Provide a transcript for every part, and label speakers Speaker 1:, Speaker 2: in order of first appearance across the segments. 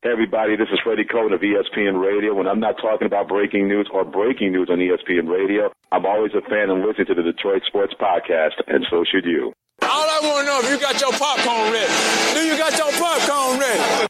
Speaker 1: Hey everybody, this is Freddie Coleman of ESPN Radio. When I'm not talking about breaking news or breaking news on ESPN Radio, I'm always a fan and listen to the Detroit Sports Podcast, and so should you.
Speaker 2: All I want to know if you got your popcorn ready. Do you got your popcorn ready?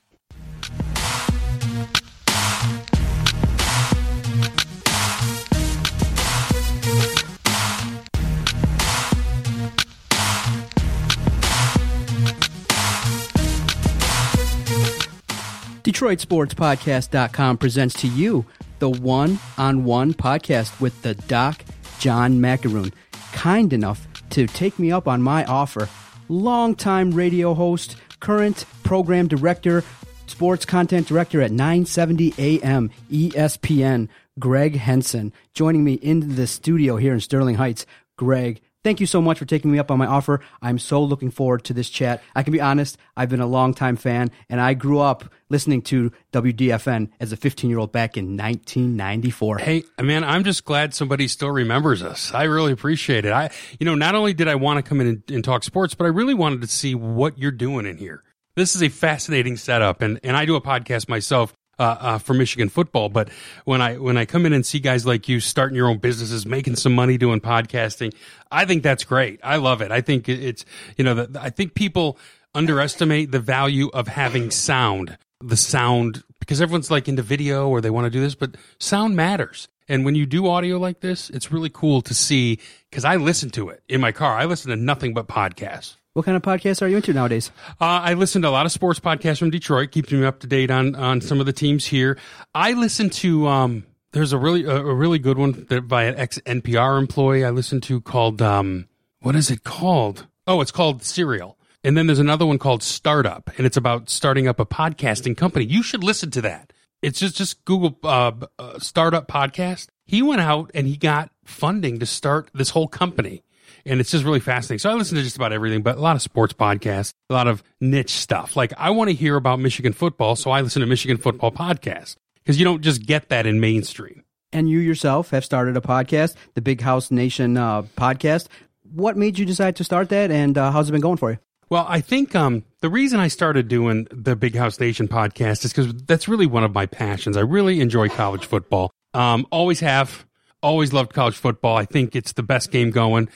Speaker 3: DetroitSportsPodcast.com presents to you the one on one podcast with the Doc John Macaroon. Kind enough to take me up on my offer. Longtime radio host, current program director, sports content director at 970 AM ESPN, Greg Henson, joining me in the studio here in Sterling Heights. Greg, Thank you so much for taking me up on my offer. I'm so looking forward to this chat. I can be honest, I've been a longtime fan, and I grew up listening to WDFN as a 15 year old back in 1994.
Speaker 4: Hey, man, I'm just glad somebody still remembers us. I really appreciate it. I, you know, not only did I want to come in and, and talk sports, but I really wanted to see what you're doing in here. This is a fascinating setup, and, and I do a podcast myself uh, uh, for Michigan football. But when I when I come in and see guys like you starting your own businesses, making some money doing podcasting, I think that's great. I love it. I think it's you know the, I think people underestimate the value of having sound. The sound because everyone's like into video or they want to do this, but sound matters. And when you do audio like this, it's really cool to see because I listen to it in my car. I listen to nothing but podcasts.
Speaker 3: What kind of podcasts are you into nowadays?
Speaker 4: Uh, I listen to a lot of sports podcasts from Detroit, keeps me up to date on on some of the teams here. I listen to um, there's a really a, a really good one that by an ex NPR employee I listen to called um, what is it called? Oh, it's called Serial. And then there's another one called Startup, and it's about starting up a podcasting company. You should listen to that. It's just just Google uh, uh, Startup Podcast. He went out and he got funding to start this whole company and it's just really fascinating. So I listen to just about everything, but a lot of sports podcasts, a lot of niche stuff. Like I want to hear about Michigan football, so I listen to Michigan football podcasts because you don't just get that in mainstream.
Speaker 3: And you yourself have started a podcast, the Big House Nation uh, podcast. What made you decide to start that, and uh, how's it been going for you?
Speaker 4: Well, I think um, the reason I started doing the Big House Nation podcast is because that's really one of my passions. I really enjoy college football. Um, always have, always loved college football. I think it's the best game going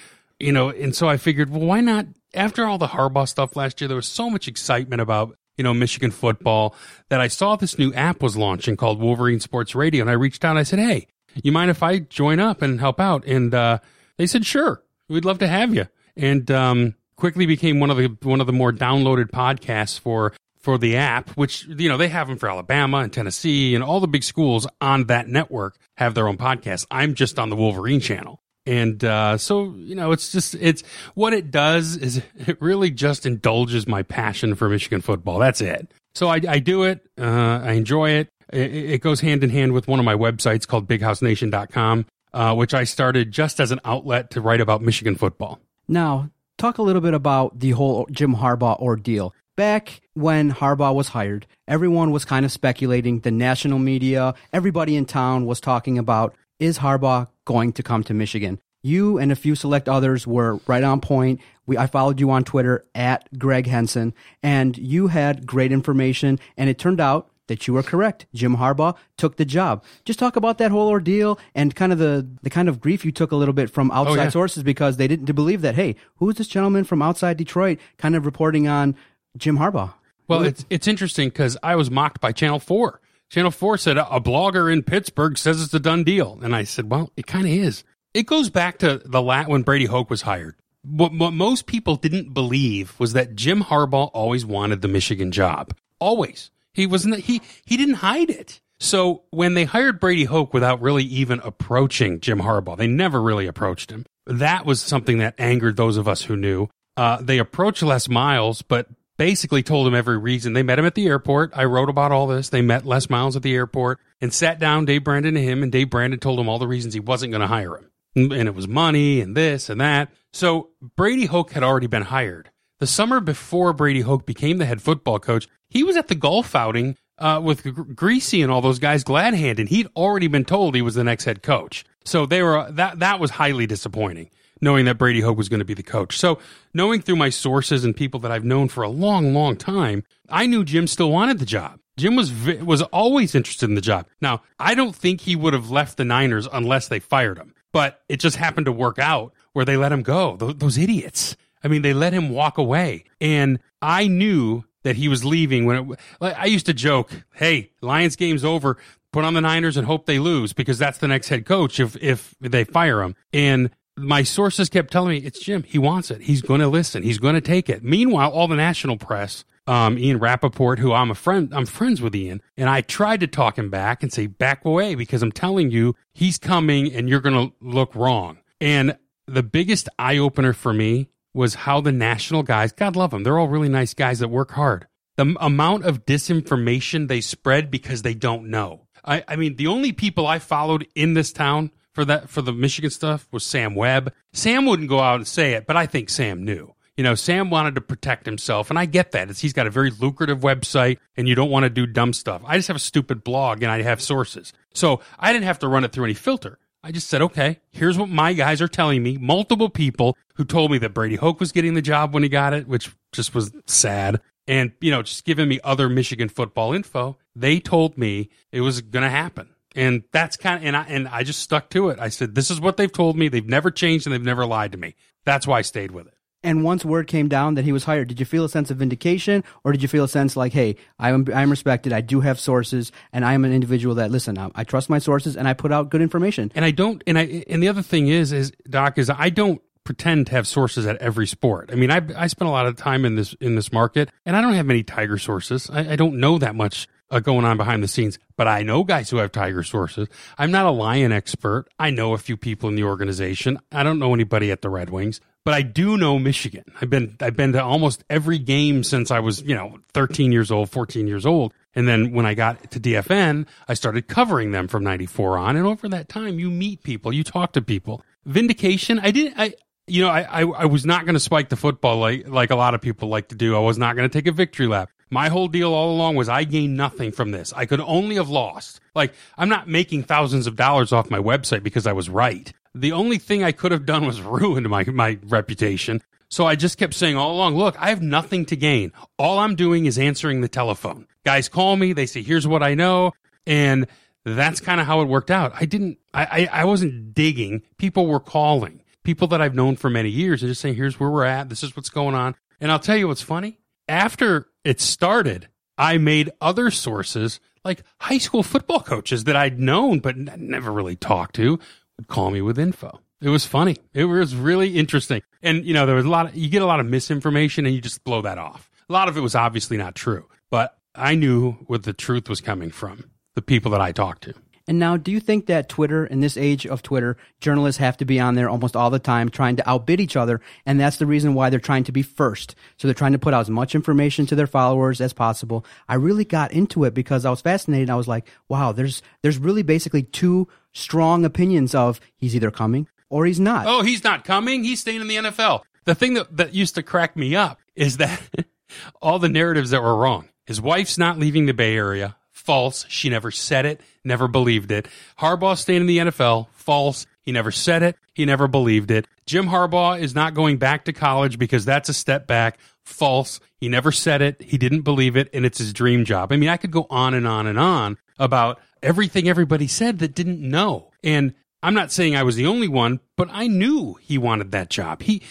Speaker 4: you know, and so I figured, well, why not? After all the Harbaugh stuff last year, there was so much excitement about you know Michigan football that I saw this new app was launching called Wolverine Sports Radio, and I reached out. and I said, hey, you mind if I join up and help out? And uh, they said, sure, we'd love to have you. And um, quickly became one of the one of the more downloaded podcasts for for the app, which you know they have them for Alabama and Tennessee and all the big schools on that network have their own podcasts. I'm just on the Wolverine channel. And uh, so, you know, it's just, it's what it does is it really just indulges my passion for Michigan football. That's it. So I, I do it. Uh, I enjoy it. it. it. goes hand in hand with one of my websites called bighousenation.com, uh, which I started just as an outlet to write about Michigan football.
Speaker 3: Now, talk a little bit about the whole Jim Harbaugh ordeal. Back when Harbaugh was hired, everyone was kind of speculating. The national media, everybody in town was talking about is Harbaugh going to come to Michigan? You and a few select others were right on point. We, I followed you on Twitter at Greg Henson, and you had great information. And it turned out that you were correct. Jim Harbaugh took the job. Just talk about that whole ordeal and kind of the, the kind of grief you took a little bit from oh, outside oh, yeah. sources because they didn't believe that, hey, who's this gentleman from outside Detroit kind of reporting on Jim Harbaugh?
Speaker 4: Well, it's, it's interesting because I was mocked by Channel 4 Channel 4 said a blogger in Pittsburgh says it's a done deal. And I said, well, it kind of is. It goes back to the lat when Brady Hoke was hired. What, what most people didn't believe was that Jim Harbaugh always wanted the Michigan job. Always. He wasn't, he, he didn't hide it. So when they hired Brady Hoke without really even approaching Jim Harbaugh, they never really approached him. That was something that angered those of us who knew. Uh, they approached Les Miles, but basically told him every reason. They met him at the airport. I wrote about all this. They met Les Miles at the airport and sat down Dave Brandon and him, and Dave Brandon told him all the reasons he wasn't going to hire him. And it was money and this and that. So Brady Hoke had already been hired. The summer before Brady Hoke became the head football coach, he was at the golf outing uh, with Greasy and all those guys, Gladhand, and he'd already been told he was the next head coach. So they were that that was highly disappointing knowing that Brady Hoke was going to be the coach. So, knowing through my sources and people that I've known for a long, long time, I knew Jim still wanted the job. Jim was was always interested in the job. Now, I don't think he would have left the Niners unless they fired him. But it just happened to work out where they let him go. Those, those idiots. I mean, they let him walk away. And I knew that he was leaving when it, like, I used to joke, Hey, Lions game's over. Put on the Niners and hope they lose because that's the next head coach if, if they fire him. And my sources kept telling me it's Jim. He wants it. He's going to listen. He's going to take it. Meanwhile, all the national press, um, Ian Rapoport, who I'm a friend, I'm friends with Ian, and I tried to talk him back and say, back away because I'm telling you, he's coming and you're going to look wrong. And the biggest eye opener for me was how the national guys, God love them, they're all really nice guys that work hard. The amount of disinformation they spread because they don't know. I, I mean, the only people I followed in this town for that for the Michigan stuff was Sam Webb. Sam wouldn't go out and say it, but I think Sam knew. You know, Sam wanted to protect himself, and I get that. It's, he's got a very lucrative website, and you don't want to do dumb stuff. I just have a stupid blog, and I have sources, so I didn't have to run it through any filter. I just said, okay, here's what my guys are telling me. Multiple people who told me that Brady Hoke was getting the job when he got it, which just was sad. And, you know, just giving me other Michigan football info. They told me it was going to happen. And that's kind of, and I, and I just stuck to it. I said, this is what they've told me. They've never changed and they've never lied to me. That's why I stayed with it.
Speaker 3: And once word came down that he was hired, did you feel a sense of vindication, or did you feel a sense like, "Hey, I'm I'm respected. I do have sources, and I am an individual that listen. I, I trust my sources, and I put out good information."
Speaker 4: And I don't. And I and the other thing is, is Doc is I don't pretend to have sources at every sport. I mean, I I spend a lot of time in this in this market, and I don't have many Tiger sources. I, I don't know that much uh, going on behind the scenes, but I know guys who have Tiger sources. I'm not a Lion expert. I know a few people in the organization. I don't know anybody at the Red Wings, but I do know Michigan. I've been I've been to almost every game since I was, you know, 13 years old, 14 years old. And then when I got to DFN, I started covering them from 94 on. And over that time, you meet people, you talk to people. Vindication, I didn't, I, you know, I, I, I was not going to spike the football like, like a lot of people like to do. I was not going to take a victory lap. My whole deal all along was I gained nothing from this. I could only have lost. Like, I'm not making thousands of dollars off my website because I was right. The only thing I could have done was ruined my, my reputation. So I just kept saying all along, look, I have nothing to gain. All I'm doing is answering the telephone. Guys call me, they say, here's what I know. And that's kind of how it worked out. I didn't, I, I, I wasn't digging. People were calling. People that I've known for many years and just saying, here's where we're at. This is what's going on. And I'll tell you what's funny. After it started, I made other sources like high school football coaches that I'd known but n- never really talked to would call me with info. It was funny. It was really interesting. And, you know, there was a lot of, you get a lot of misinformation and you just blow that off. A lot of it was obviously not true, but I knew where the truth was coming from, the people that I talked to.
Speaker 3: And now, do you think that Twitter, in this age of Twitter, journalists have to be on there almost all the time trying to outbid each other? And that's the reason why they're trying to be first. So they're trying to put out as much information to their followers as possible. I really got into it because I was fascinated. I was like, wow, there's, there's really basically two strong opinions of he's either coming or he's not.
Speaker 4: Oh, he's not coming. He's staying in the NFL. The thing that, that used to crack me up is that all the narratives that were wrong. His wife's not leaving the Bay Area. False. She never said it, never believed it. Harbaugh staying in the NFL. False. He never said it. He never believed it. Jim Harbaugh is not going back to college because that's a step back. False. He never said it. He didn't believe it. And it's his dream job. I mean, I could go on and on and on about everything everybody said that didn't know. And I'm not saying I was the only one, but I knew he wanted that job. He,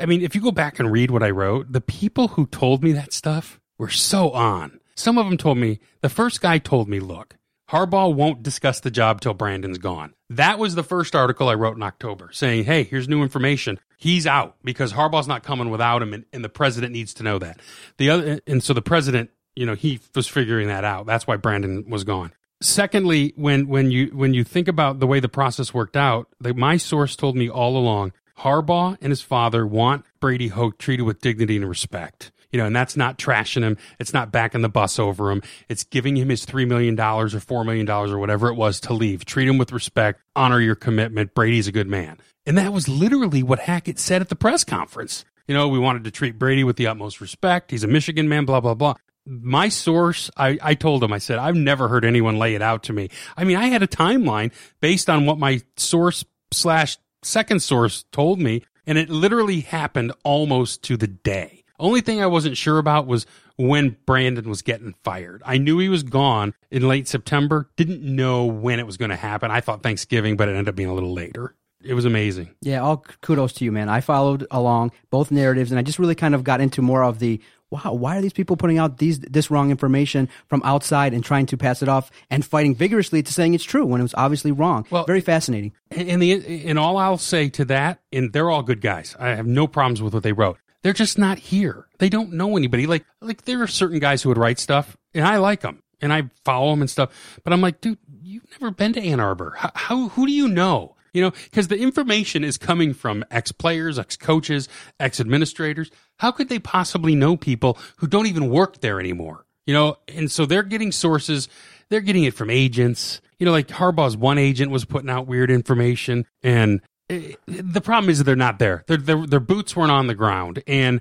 Speaker 4: I mean, if you go back and read what I wrote, the people who told me that stuff were so on. Some of them told me, the first guy told me, look, Harbaugh won't discuss the job till Brandon's gone. That was the first article I wrote in October saying, hey, here's new information. He's out because Harbaugh's not coming without him and, and the president needs to know that. The other, and so the president, you know, he was figuring that out. That's why Brandon was gone. Secondly, when, when you, when you think about the way the process worked out, the, my source told me all along, Harbaugh and his father want Brady Hoke treated with dignity and respect you know, and that's not trashing him. It's not backing the bus over him. It's giving him his $3 million or $4 million or whatever it was to leave. Treat him with respect. Honor your commitment. Brady's a good man. And that was literally what Hackett said at the press conference. You know, we wanted to treat Brady with the utmost respect. He's a Michigan man, blah, blah, blah. My source, I, I told him, I said, I've never heard anyone lay it out to me. I mean, I had a timeline based on what my source slash second source told me, and it literally happened almost to the day. Only thing I wasn't sure about was when Brandon was getting fired. I knew he was gone in late September, didn't know when it was going to happen. I thought Thanksgiving, but it ended up being a little later. It was amazing.
Speaker 3: Yeah, all kudos to you, man. I followed along both narratives, and I just really kind of got into more of the wow, why are these people putting out these this wrong information from outside and trying to pass it off and fighting vigorously to saying it's true when it was obviously wrong?
Speaker 4: Well,
Speaker 3: Very fascinating.
Speaker 4: And the and all I'll say to that, and they're all good guys. I have no problems with what they wrote. They're just not here. They don't know anybody. Like like there are certain guys who would write stuff, and I like them, and I follow them and stuff. But I'm like, dude, you've never been to Ann Arbor. How, how who do you know? You know, because the information is coming from ex players, ex coaches, ex administrators. How could they possibly know people who don't even work there anymore? You know, and so they're getting sources. They're getting it from agents. You know, like Harbaugh's one agent was putting out weird information, and the problem is that they're not there. Their their their boots weren't on the ground, and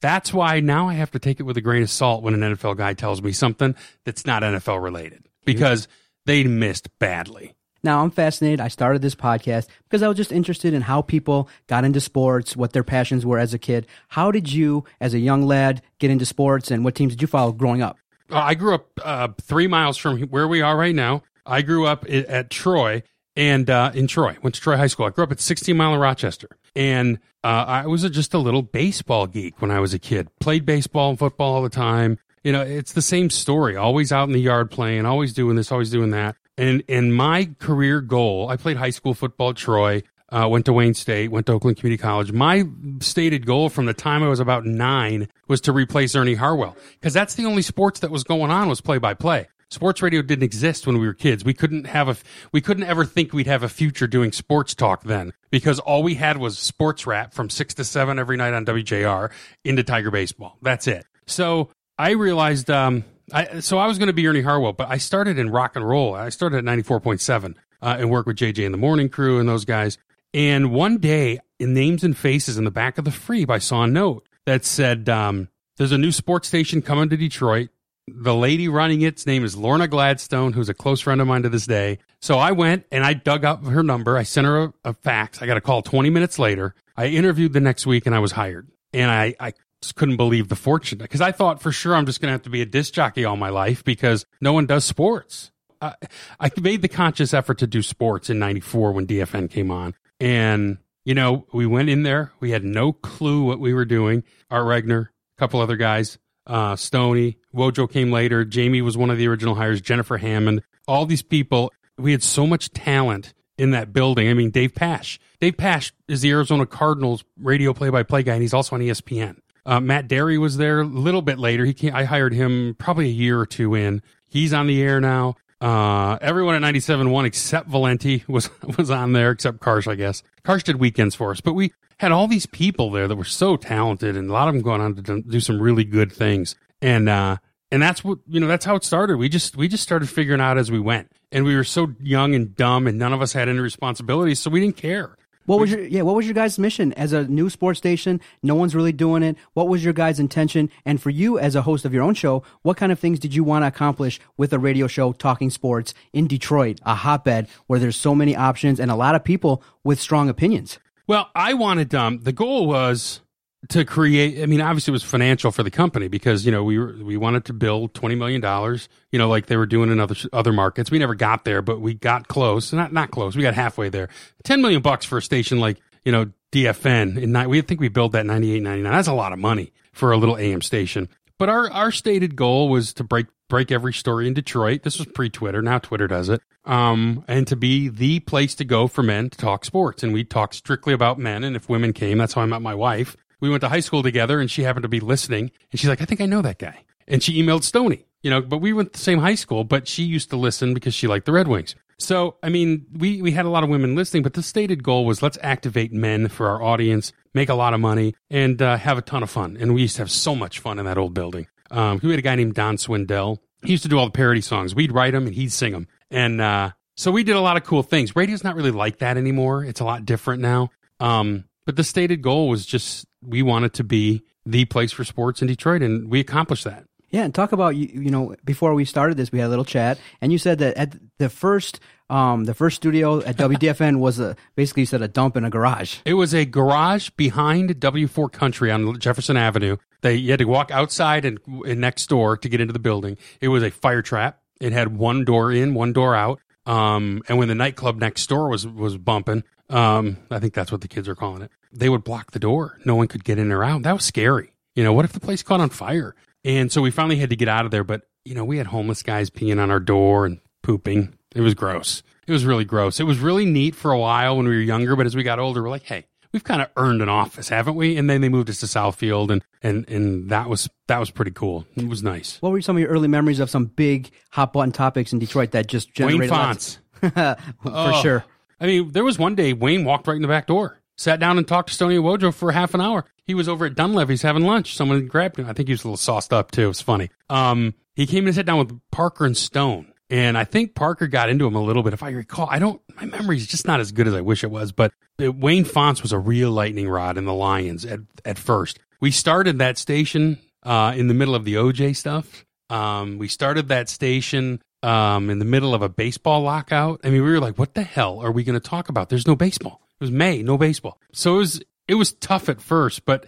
Speaker 4: that's why now I have to take it with a grain of salt when an NFL guy tells me something that's not NFL related because they missed badly.
Speaker 3: Now, I'm fascinated. I started this podcast because I was just interested in how people got into sports, what their passions were as a kid. How did you, as a young lad, get into sports, and what teams did you follow growing up?
Speaker 4: Uh, I grew up uh, three miles from where we are right now. I grew up at Troy and uh, in Troy, went to Troy High School. I grew up at 16 Mile in Rochester. And uh, I was a, just a little baseball geek when I was a kid. Played baseball and football all the time. You know, it's the same story. Always out in the yard playing, always doing this, always doing that. And and my career goal, I played high school football at Troy, uh, went to Wayne State, went to Oakland Community College. My stated goal from the time I was about nine was to replace Ernie Harwell because that's the only sports that was going on was play by play. Sports radio didn't exist when we were kids. We couldn't have a, we couldn't ever think we'd have a future doing sports talk then because all we had was sports rap from six to seven every night on WJR into Tiger baseball. That's it. So I realized, um, I, so I was going to be Ernie Harwell, but I started in rock and roll. I started at 94.7 uh, and worked with JJ and the Morning Crew and those guys. And one day, in Names and Faces in the back of the Freep, I saw a note that said, um, There's a new sports station coming to Detroit. The lady running its name is Lorna Gladstone, who's a close friend of mine to this day. So I went and I dug up her number. I sent her a, a fax. I got a call 20 minutes later. I interviewed the next week and I was hired. And I, I just couldn't believe the fortune because I thought for sure I'm just going to have to be a disc jockey all my life because no one does sports. I, I made the conscious effort to do sports in 94 when DFN came on. And, you know, we went in there. We had no clue what we were doing. Art Regner, a couple other guys, uh, Stoney, Wojo came later. Jamie was one of the original hires, Jennifer Hammond, all these people. We had so much talent in that building. I mean, Dave Pash. Dave Pash is the Arizona Cardinals radio play by play guy, and he's also on ESPN. Uh, Matt Dery was there a little bit later. He came, I hired him probably a year or two in. He's on the air now. Uh, everyone at 97.1 except Valenti was, was on there, except Karsh, I guess. Karsh did weekends for us, but we had all these people there that were so talented and a lot of them going on to do- some really good things. And, uh, and that's what, you know, that's how it started. We just, we just started figuring out as we went and we were so young and dumb and none of us had any responsibilities. So we didn't care.
Speaker 3: What was your yeah? What was your guys' mission as a new sports station? No one's really doing it. What was your guys' intention? And for you as a host of your own show, what kind of things did you want to accomplish with a radio show talking sports in Detroit, a hotbed where there's so many options and a lot of people with strong opinions?
Speaker 4: Well, I wanted um the goal was to create I mean obviously it was financial for the company because you know we were we wanted to build 20 million dollars, you know like they were doing in other other markets. We never got there, but we got close. Not not close. We got halfway there. 10 million bucks for a station like, you know, DFN in we think we built that 98 99. That's a lot of money for a little AM station. But our our stated goal was to break break every story in Detroit. This was pre Twitter. Now Twitter does it. Um, and to be the place to go for men to talk sports. And we talk strictly about men. And if women came, that's how I met my wife. We went to high school together and she happened to be listening. And she's like, I think I know that guy. And she emailed Stony, you know, but we went to the same high school, but she used to listen because she liked the Red Wings. So, I mean, we, we had a lot of women listening, but the stated goal was let's activate men for our audience, make a lot of money, and uh, have a ton of fun. And we used to have so much fun in that old building. Um, we had a guy named Don Swindell. He used to do all the parody songs. We'd write them and he'd sing them. And uh, so we did a lot of cool things. Radio's not really like that anymore. It's a lot different now. Um, but the stated goal was just we wanted to be the place for sports in Detroit, and we accomplished that.
Speaker 3: Yeah, and talk about you. You know, before we started this, we had a little chat, and you said that at the first, um, the first studio at WDFN was a basically you said a dump in a garage.
Speaker 4: It was a garage behind W4 Country on Jefferson Avenue. They you had to walk outside and, and next door to get into the building. It was a fire trap. It had one door in, one door out. Um, and when the nightclub next door was was bumping, um, I think that's what the kids are calling it. They would block the door. No one could get in or out. That was scary. You know, what if the place caught on fire? And so we finally had to get out of there. But you know, we had homeless guys peeing on our door and pooping. It was gross. It was really gross. It was really neat for a while when we were younger, but as we got older, we're like, hey, we've kind of earned an office, haven't we? And then they moved us to Southfield, and and and that was that was pretty cool. It was nice.
Speaker 3: What were some of your early memories of some big hot button topics in Detroit that just generated
Speaker 4: Wayne
Speaker 3: Fontes. for
Speaker 4: Oh.
Speaker 3: sure.
Speaker 4: I mean, there was one day Wayne walked right in the back door, sat down and talked to Stony Wojo for half an hour. He was over at Dunleavy's having lunch. Someone grabbed him. I think he was a little sauced up too. It was funny. Um, he came and sat down with Parker and Stone. And I think Parker got into him a little bit. If I recall, I don't, my memory's just not as good as I wish it was, but Wayne Fontes was a real lightning rod in the Lions at, at first. We started that station, uh, in the middle of the OJ stuff. Um, we started that station, um, in the middle of a baseball lockout. I mean, we were like, what the hell are we going to talk about? There's no baseball. It was May, no baseball. So it was, it was tough at first, but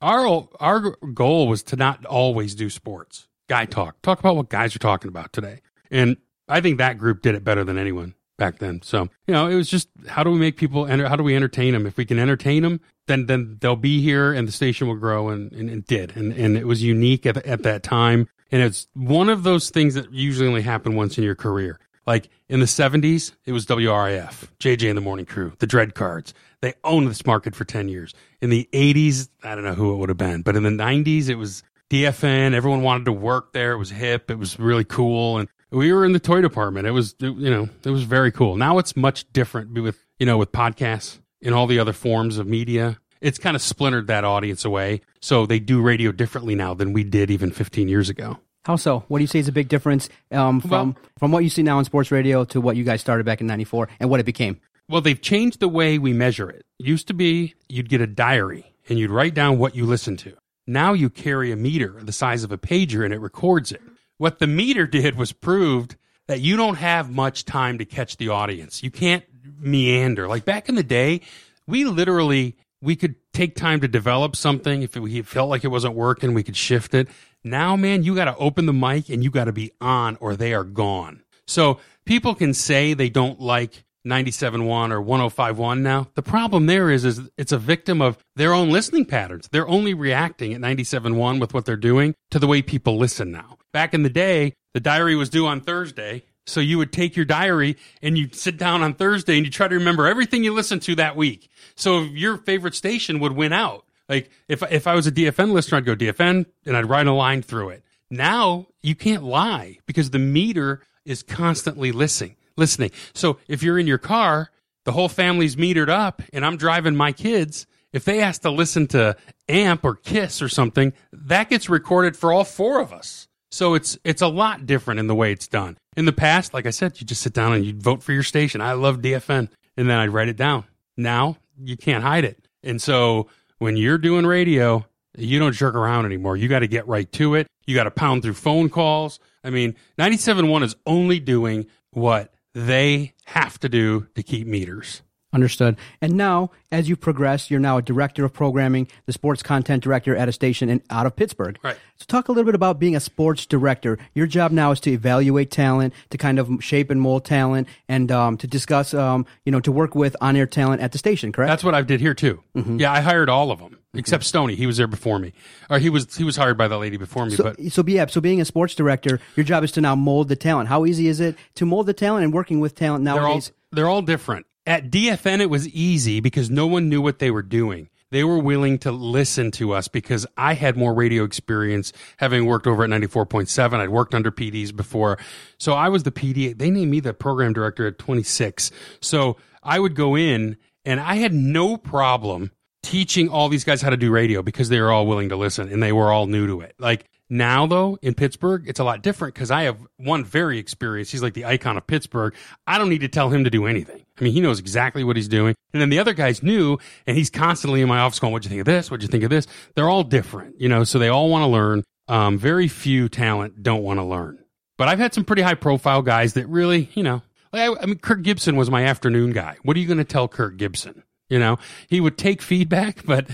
Speaker 4: our, our goal was to not always do sports. Guy talk. Talk about what guys are talking about today. And I think that group did it better than anyone back then. So, you know, it was just how do we make people enter, how do we entertain them? If we can entertain them, then then they'll be here and the station will grow and, and it did. And and it was unique at, at that time. And it's one of those things that usually only happen once in your career. Like in the 70s, it was WRIF, JJ and the Morning Crew, the Dread Cards. They owned this market for 10 years. In the 80s, I don't know who it would have been, but in the 90s, it was DFN. Everyone wanted to work there. It was hip. It was really cool. And we were in the toy department. It was, it- you know, it was very cool. Now it's much different with, you know, with podcasts and all the other forms of media. It's kind of splintered that audience away. So they do radio differently now than we did even 15 years ago.
Speaker 3: How so? What do you say is a big difference um, from
Speaker 4: Well-
Speaker 3: from what you see now in sports radio to what you guys started back in '94 and what it became?
Speaker 4: Well, they've changed the way we measure it. It used to be you'd get a diary and you'd write down what you listened to. Now you carry a meter the size of a pager and it records it. What the meter did was proved that you don't have much time to catch the audience. You can't meander. Like back in the day, we literally we could take time to develop something if it, we felt like it wasn't working, we could shift it. Now, man, you got to open the mic and you got to be on or they are gone. So people can say they don't like 97.1 or 105.1 now. The problem there is, is it's a victim of their own listening patterns. They're only reacting at 97.1 with what they're doing to the way people listen now. Back in the day, the diary was due on Thursday. So you would take your diary and you'd sit down on Thursday and you try to remember everything you listened to that week. So your favorite station would win out. Like if if I was a DFN listener, I'd go DFN and I'd write a line through it. Now you can't lie because the meter is constantly listening. Listening. So if you're in your car, the whole family's metered up, and I'm driving my kids. If they ask to listen to Amp or Kiss or something, that gets recorded for all four of us. So it's it's a lot different in the way it's done. In the past, like I said, you just sit down and you'd vote for your station. I love DFN, and then I'd write it down. Now you can't hide it, and so when you're doing radio, you don't jerk around anymore. You got to get right to it. You got to pound through phone calls. I mean, 97.1 is only doing what they have to do to keep meters.
Speaker 3: Understood. And now, as you progress, you're now a director of programming, the sports content director at a station in, out of Pittsburgh.
Speaker 4: Right.
Speaker 3: So, talk a little bit about being a sports director. Your job now is to evaluate talent, to kind of shape and mold talent, and um, to discuss, um, you know, to work with on-air talent at the station. Correct.
Speaker 4: That's what I did here too. Yeah, I hired all of them except Stony. He was there before me, or he was he was hired by that lady before me.
Speaker 3: So,
Speaker 4: but
Speaker 3: so yeah, so being a sports director, your job is to now mold the talent. How easy is it to mold the talent and working with talent
Speaker 4: they're all
Speaker 3: nowadays?
Speaker 4: they're all different. At DFN, it was easy because no one knew what they were doing. They were willing to listen to us because I had more radio experience, having worked over at ninety four point seven. I'd worked under PDs before, so I was the PD. They named me the program director at twenty six. So I would go in, and I had no problem teaching all these guys how to do radio because they were all willing to listen and they were all new to it. Like now, though, in Pittsburgh, it's a lot different because I have one very experienced. He's like the icon of Pittsburgh. I don't need to tell him to do anything. I mean, he knows exactly what he's doing. And then the other guy's new and he's constantly in my office going, What'd you think of this? What'd you think of this? They're all different, you know, so they all want to learn. Um, very few talent don't want to learn. But I've had some pretty high profile guys that really, you know, like I, I mean, Kirk Gibson was my afternoon guy. What are you going to tell Kirk Gibson? You know, he would take feedback, but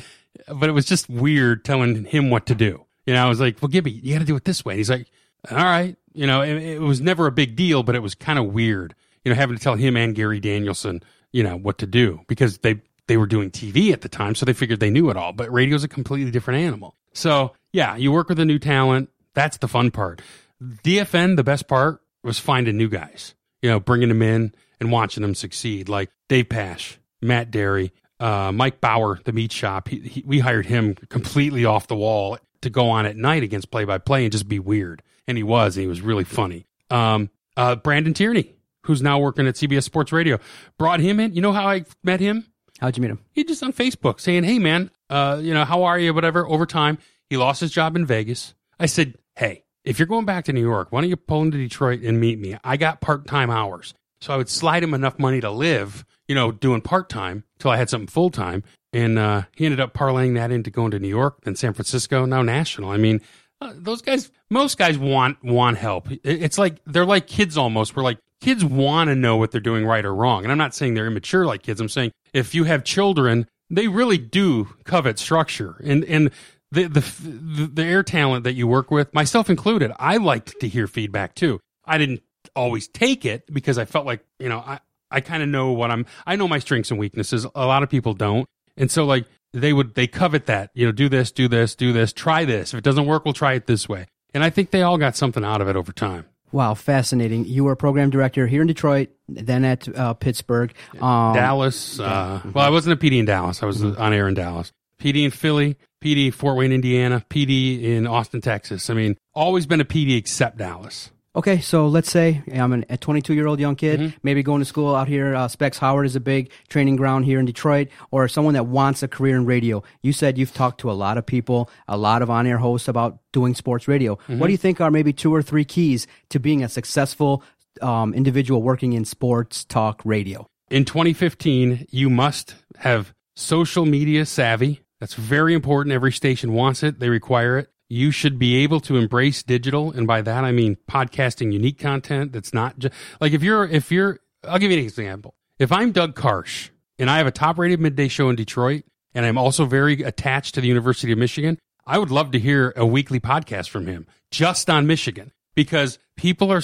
Speaker 4: but it was just weird telling him what to do. You know, I was like, well, Gibby, you got to do it this way. And he's like, all right. You know, it, it was never a big deal, but it was kind of weird, you know, having to tell him and Gary Danielson, you know, what to do because they, they were doing TV at the time. So they figured they knew it all, but radio's a completely different animal. So yeah, you work with a new talent. That's the fun part. DFN, the best part was finding new guys, you know, bringing them in and watching them succeed, like Dave Pash, Matt Dery, uh, Mike Bauer, the meat shop. He, he, we hired him completely off the wall to go on at night against play by play and just be weird. And he was, and he was really funny. Um, uh, Brandon Tierney, who's now working at CBS Sports Radio, brought him in. You know how I met him?
Speaker 3: How'd you meet him?
Speaker 4: He just on Facebook saying, "Hey man, uh, you know, how are you? Whatever." Over time, he lost his job in Vegas. I said, "Hey, if you're going back to New York, why don't you pull into Detroit and meet me? I got part time hours, so I would slide him enough money to live, you know, doing part time till I had something full time." And uh, he ended up parlaying that into going to New York, then San Francisco, now national. I mean, uh, those guys, most guys want want help. It's like they're like kids almost. We're like kids want to know what they're doing right or wrong. And I'm not saying they're immature like kids. I'm saying if you have children, they really do covet structure and and the the the air talent that you work with, myself included. I liked to hear feedback too. I didn't always take it because I felt like you know I I kind of know what I'm. I know my strengths and weaknesses. A lot of people don't, and so like they would they covet that you know do this do this do this try this. If it doesn't work we'll try it this way. And i think they all got something out of it over time.
Speaker 3: Wow, fascinating. You were a program director here in Detroit, then at uh, Pittsburgh. Um,
Speaker 4: dallas uh, well i wasn't a pd in dallas. I was on air in dallas. Pd in philly pd fort wayne indiana pd in austin texas. I mean always been a pd except dallas
Speaker 3: Okay, so let's say I'm an, a 22 year old young kid,
Speaker 4: Mm-hmm.
Speaker 3: maybe going to school out here. Uh, Specs Howard is a big training ground here in Detroit, or someone that wants a career in radio. You said you've talked to a lot of people, a lot of on air hosts about doing sports radio.
Speaker 4: Mm-hmm.
Speaker 3: What do you think are maybe two or three keys to being a successful um, individual working in sports talk radio?
Speaker 4: in 2015 you must have social media savvy that's very important every station wants it they require it you should be able to embrace digital. And by that i mean podcasting unique content that's not just like if you're if you're i'll give you an example. If i'm doug karsh and i have a top rated midday show in detroit and i'm also very attached to the university of michigan i would love to hear a weekly podcast from him just on michigan because people are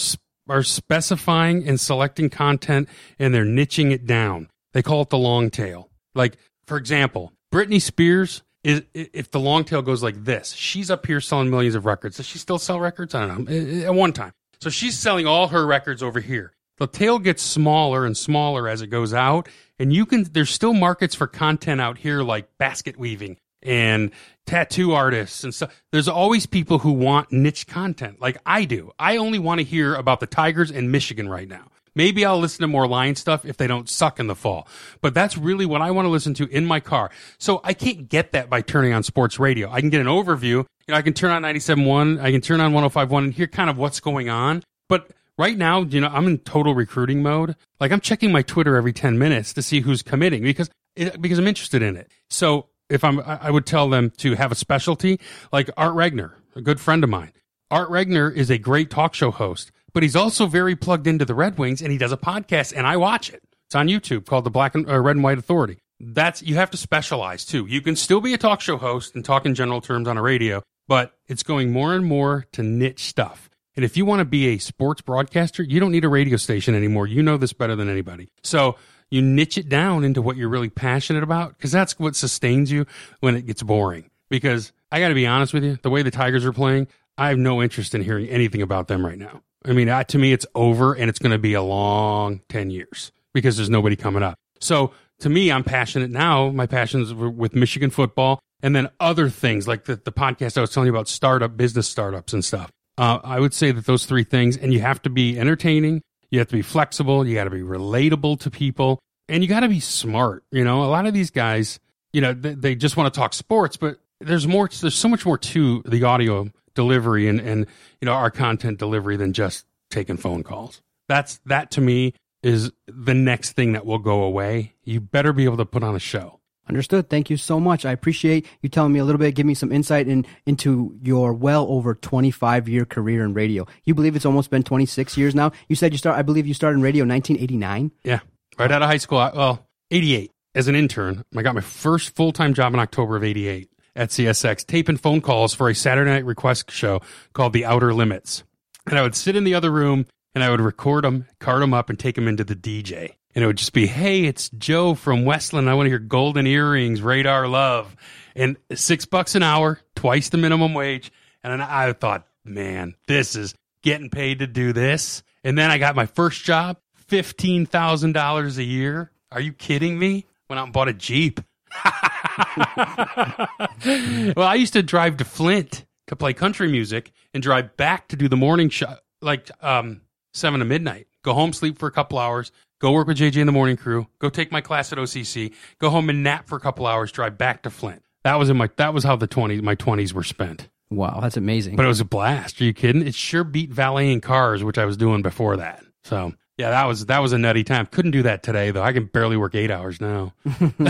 Speaker 4: are specifying and selecting content and they're niching it down. They call it the long tail. Like for example britney spears is if the long tail goes like this, she's up here selling millions of records. Does she still sell records? I don't know. At one time. So she's selling all her records over here. The tail gets smaller and smaller as it goes out. And you can, there's still markets for content out here like basket weaving and tattoo artists and stuff. There's always people who want niche content like I do. I only want to hear about the Tigers and Michigan right now. Maybe I'll listen to more Lion stuff if they don't suck in the fall. But that's really what I want to listen to in my car. So I can't get that by turning on sports radio. I can get an overview. You know, I can turn on 97.1, I can turn on 105.1 and hear kind of what's going on. But right now, you know, I'm in total recruiting mode. Like I'm checking my Twitter every 10 minutes to see who's committing because it, because I'm interested in it. So if I'm, I would tell them to have a specialty like Art Regner, a good friend of mine. Art Regner is a great talk show host, but he's also very plugged into the Red Wings and he does a podcast and I watch it. It's on YouTube called the Black and uh, Red and White Authority. That's you have to specialize too. You can still be a talk show host and talk in general terms on a radio, but it's going more and more to niche stuff. And if you want to be a sports broadcaster, you don't need a radio station anymore. You know this better than anybody. So you niche it down into what you're really passionate about because that's what sustains you when it gets boring. Because I got to be honest with you, the way the Tigers are playing, I have no interest in hearing anything about them right now. I mean, to me, it's over and it's going to be a long 10 years because there's nobody coming up. So to me, I'm passionate now. My passions with Michigan football and then other things like the, the podcast I was telling you about startup business startups and stuff. Uh, I would say that those three things, and you have to be entertaining, you have to be flexible, you got to be relatable to people, and you got to be smart. You know, a lot of these guys, you know, they, they just want to talk sports, but there's more. There's so much more to the audio delivery and and you know our content delivery than just taking phone calls. That's that to me is the next thing that will go away. You better be able to put on a show.
Speaker 3: Understood. Thank you so much. I appreciate you telling me a little bit, give me some insight in, into your well over 25 year career in radio. You believe it's almost been 26 years now? You said you start, I believe you started in radio in 1989.
Speaker 4: Yeah, right out of high school. I, well, 88 as an intern. I got my first full time job in October of 88. At CSX, taping phone calls for a Saturday night request show called The Outer Limits. And I would sit in the other room and I would record them, card them up, and take them into the DJ. And it would just be, hey, it's Joe from Westland. I want to hear Golden Earrings, Radar Love. And six bucks an hour, twice the minimum wage. And I thought, man, this is getting paid to do this. And then I got my first job, $15,000 a year. Are you kidding me? Went out and bought a Jeep. well, I used to drive to Flint to play country music and drive back to do the morning show, like um, seven to midnight. Go home, sleep for a couple hours, go work with JJ in the morning crew, go take my class at OCC, go home and nap for a couple hours, drive back to Flint. That was in my that was how the twenties my twenties were spent.
Speaker 3: Wow, that's amazing.
Speaker 4: But it was a blast. Are you kidding? It sure beat valeting cars, which I was doing before that. So yeah, that was that was a nutty time. Couldn't do that today though. I can barely work eight hours now.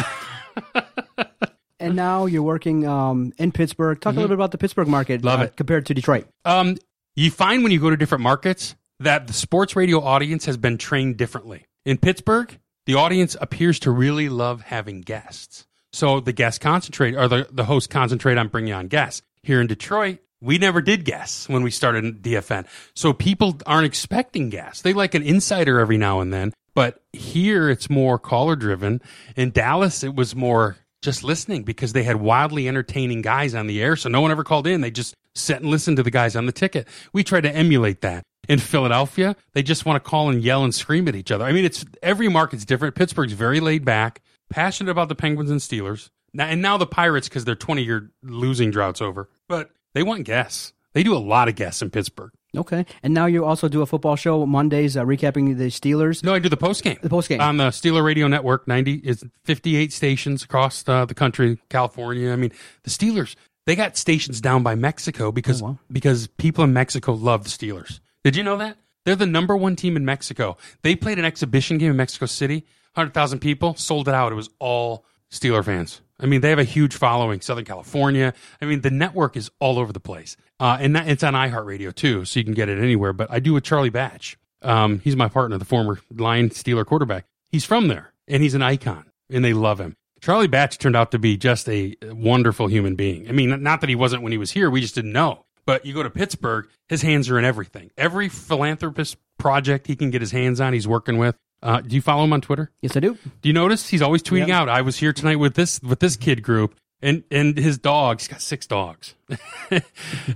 Speaker 3: and now you're working um, in Pittsburgh. Talk a little bit about the Pittsburgh market
Speaker 4: Mm-hmm. Love
Speaker 3: uh,
Speaker 4: it.
Speaker 3: compared to Detroit.
Speaker 4: Um, you find when you go to different markets that the sports radio audience has been trained differently. In Pittsburgh, the audience appears to really love having guests. So the guests concentrate, or the, the hosts concentrate on bringing on guests. Here in Detroit, we never did guests when we started DFN. So people aren't expecting guests. They like an insider every now and then. But here it's more caller driven. In Dallas, it was more just listening because they had wildly entertaining guys on the air. So no one ever called in. They just sat and listened to the guys on the ticket. We tried to emulate that. In Philadelphia, they just want to call and yell and scream at each other. I mean, it's every market's different. Pittsburgh's very laid back, passionate about the Penguins and Steelers. Now, and now the Pirates because their 20 year losing drought's over. But they want guests. They do a lot of guests in Pittsburgh.
Speaker 3: Okay, and now you also do a football show Mondays, uh, recapping the Steelers.
Speaker 4: No, I do the post game.
Speaker 3: The post game
Speaker 4: on the Steeler Radio Network. Ninety is fifty eight stations across uh, the country, California. I mean, the Steelers they got stations down by Mexico because
Speaker 3: Oh, wow.
Speaker 4: because people in Mexico love the Steelers. Did you know that they're the number one team in Mexico? They played an exhibition game in Mexico City, hundred thousand people, sold it out. It was all Steeler fans. I mean, they have a huge following. Southern California. I mean, the network is all over the place, uh, and that, it's on iHeartRadio too, so you can get it anywhere. But I do with Charlie Batch. Um, he's my partner, the former Lion Steeler quarterback. He's from there, and he's an icon, and they love him. Charlie Batch turned out to be just a wonderful human being. I mean, not that he wasn't when he was here, we just didn't know. But you go to Pittsburgh, his hands are in everything. Every philanthropist project he can get his hands on, he's working with. Uh, do you follow him on Twitter?
Speaker 3: yes, I do.
Speaker 4: Do you notice he's always tweeting
Speaker 3: Yeah.
Speaker 4: out? I was here tonight with this with this kid group, and and his dog. He's got six dogs,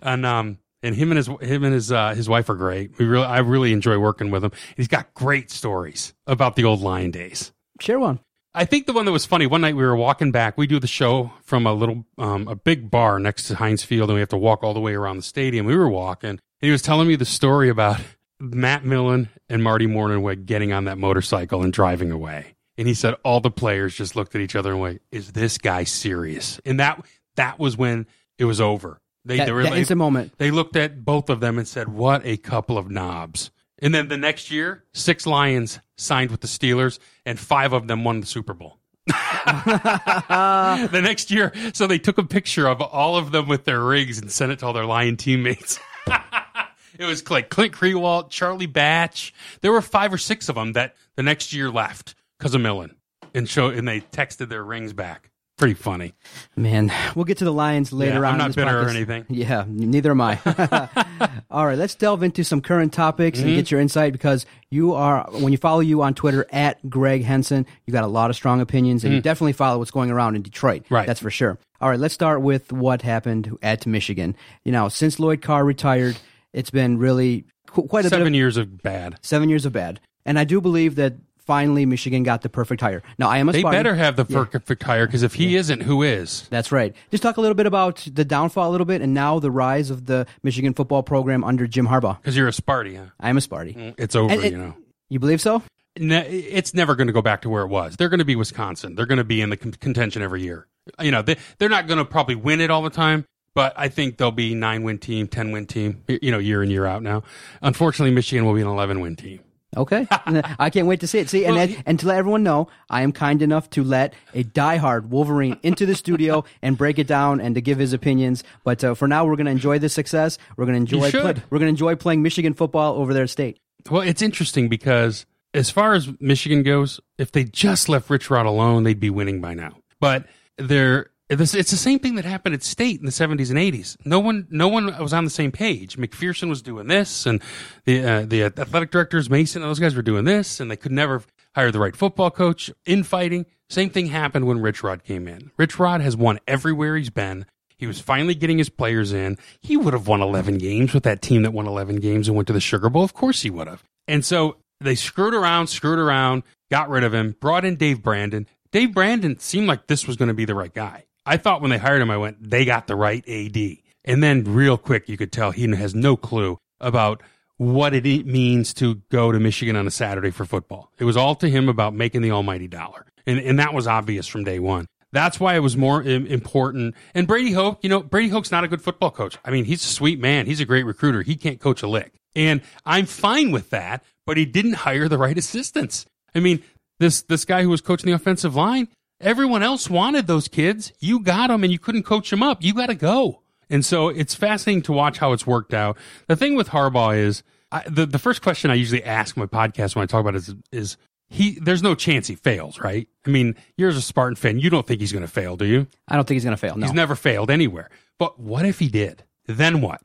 Speaker 4: and um and him and his him and his uh, his wife are great. We really I really enjoy working with him. He's got great stories about the old Lion days.
Speaker 3: Share one.
Speaker 4: I think the one that was funny one night we were walking back. We do the show from a little um, a big bar next to Heinz Field, and we have to walk all the way around the stadium. We were walking, and he was telling me the story about Matt Millen and Marty Mornhinweg getting on that motorcycle and driving away. And he said all the players just looked at each other and went, "Is this guy serious?" And that that was when it was over. They,
Speaker 3: That,
Speaker 4: they were
Speaker 3: that
Speaker 4: like-
Speaker 3: instant moment.
Speaker 4: they looked at both of them and said, "What a couple of knobs." And then the next year, six Lions signed with the Steelers, and five of them won the Super Bowl. the next year, so they took a picture of all of them with their rings and sent it to all their Lion teammates. It was like Clint Kriewaldt, Charlie Batch. There were five or six of them that the next year left because of Millen, and show and they texted their rings back. Pretty funny.
Speaker 3: Man, we'll get to the Lions later
Speaker 4: Yeah,
Speaker 3: on.
Speaker 4: I'm not bitter or anything.
Speaker 3: Yeah, neither am I. All right, let's delve into some current topics
Speaker 4: Mm-hmm.
Speaker 3: and get your insight because you are when you follow you on Twitter at Greg Henson, you got a lot of strong opinions and you definitely follow what's going around in Detroit.
Speaker 4: Mm. Right.
Speaker 3: that's for sure. All right, let's start with what happened at Michigan. You know, since Lloyd Carr retired, it's been really qu- quite a bit
Speaker 4: Seven
Speaker 3: of
Speaker 4: years of bad.
Speaker 3: seven years of bad, and I do believe that finally Michigan got the perfect hire. Now I am a
Speaker 4: They
Speaker 3: Spartan.
Speaker 4: better have the perfect hire because if he isn't, who is?
Speaker 3: That's right. Just talk a little bit about the downfall a little bit and now the rise of the Michigan football program under Jim Harbaugh.
Speaker 4: Because you're a Sparty, huh?
Speaker 3: I am a Sparty.
Speaker 4: Mm, it's over,
Speaker 3: And- and-
Speaker 4: you know.
Speaker 3: You believe so?
Speaker 4: Ne- it's never going to go back to where it was. They're going to be Wisconsin. They're going to be in the con- contention every year. You know, they, they're not going to probably win it all the time, but I think they'll be nine win team, ten win team. You know, year in year out. Now, unfortunately, Michigan will be an eleven win team.
Speaker 3: Okay. I can't wait to see it. See, and,
Speaker 4: Well,
Speaker 3: and, and to let everyone know, I am kind enough to let a diehard Wolverine into the studio and break it down and to give his opinions. But uh, for now, we're going to enjoy the success. We're going to enjoy. Play, we're going to enjoy playing Michigan football over their state.
Speaker 4: Well, it's interesting because as far as Michigan goes, if they just left Rich Rod alone, they'd be winning by now. But they're It's, the same thing that happened at State in the 70s and 80s. No one, no one was on the same page. McPherson was doing this, and the uh, the athletic directors, Mason, those guys were doing this, and they could never hire the right football coach. Infighting. Same thing happened when Rich Rod came in. Rich Rod has won everywhere he's been. He was finally getting his players in. He would have won 11 games with that team that won 11 games and went to the Sugar Bowl. Of course he would have. And so they screwed around, screwed around, got rid of him, brought in Dave Brandon. Dave Brandon seemed like this was going to be the right guy. I thought when they hired him, I went, they got the right AD. And then real quick, you could tell he has no clue about what it means to go to Michigan on a Saturday for football. It was all to him about making the almighty dollar. And, and that was obvious from day one. That's why it was more important. And Brady Hoke, you know, Brady Hoke's not a good football coach. I mean, he's a sweet man. He's a great recruiter. He can't coach a lick. And I'm fine with that, but he didn't hire the right assistants. I mean, this, this guy who was coaching the offensive line, Everyone else wanted those kids. You got them and you couldn't coach them up. You got to go. And so it's fascinating to watch how it's worked out. The thing with Harbaugh is I, the, the first question I usually ask my podcast when I talk about it is, is he, there's no chance he fails, right? I mean, you're a Spartan fan. You don't think he's going to fail, do you?
Speaker 3: I don't think he's going to fail. No.
Speaker 4: He's never failed anywhere. But what if he did? Then what?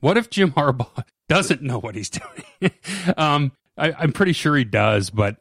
Speaker 4: What if Jim Harbaugh doesn't know what he's doing? um, I, I'm pretty sure he does, but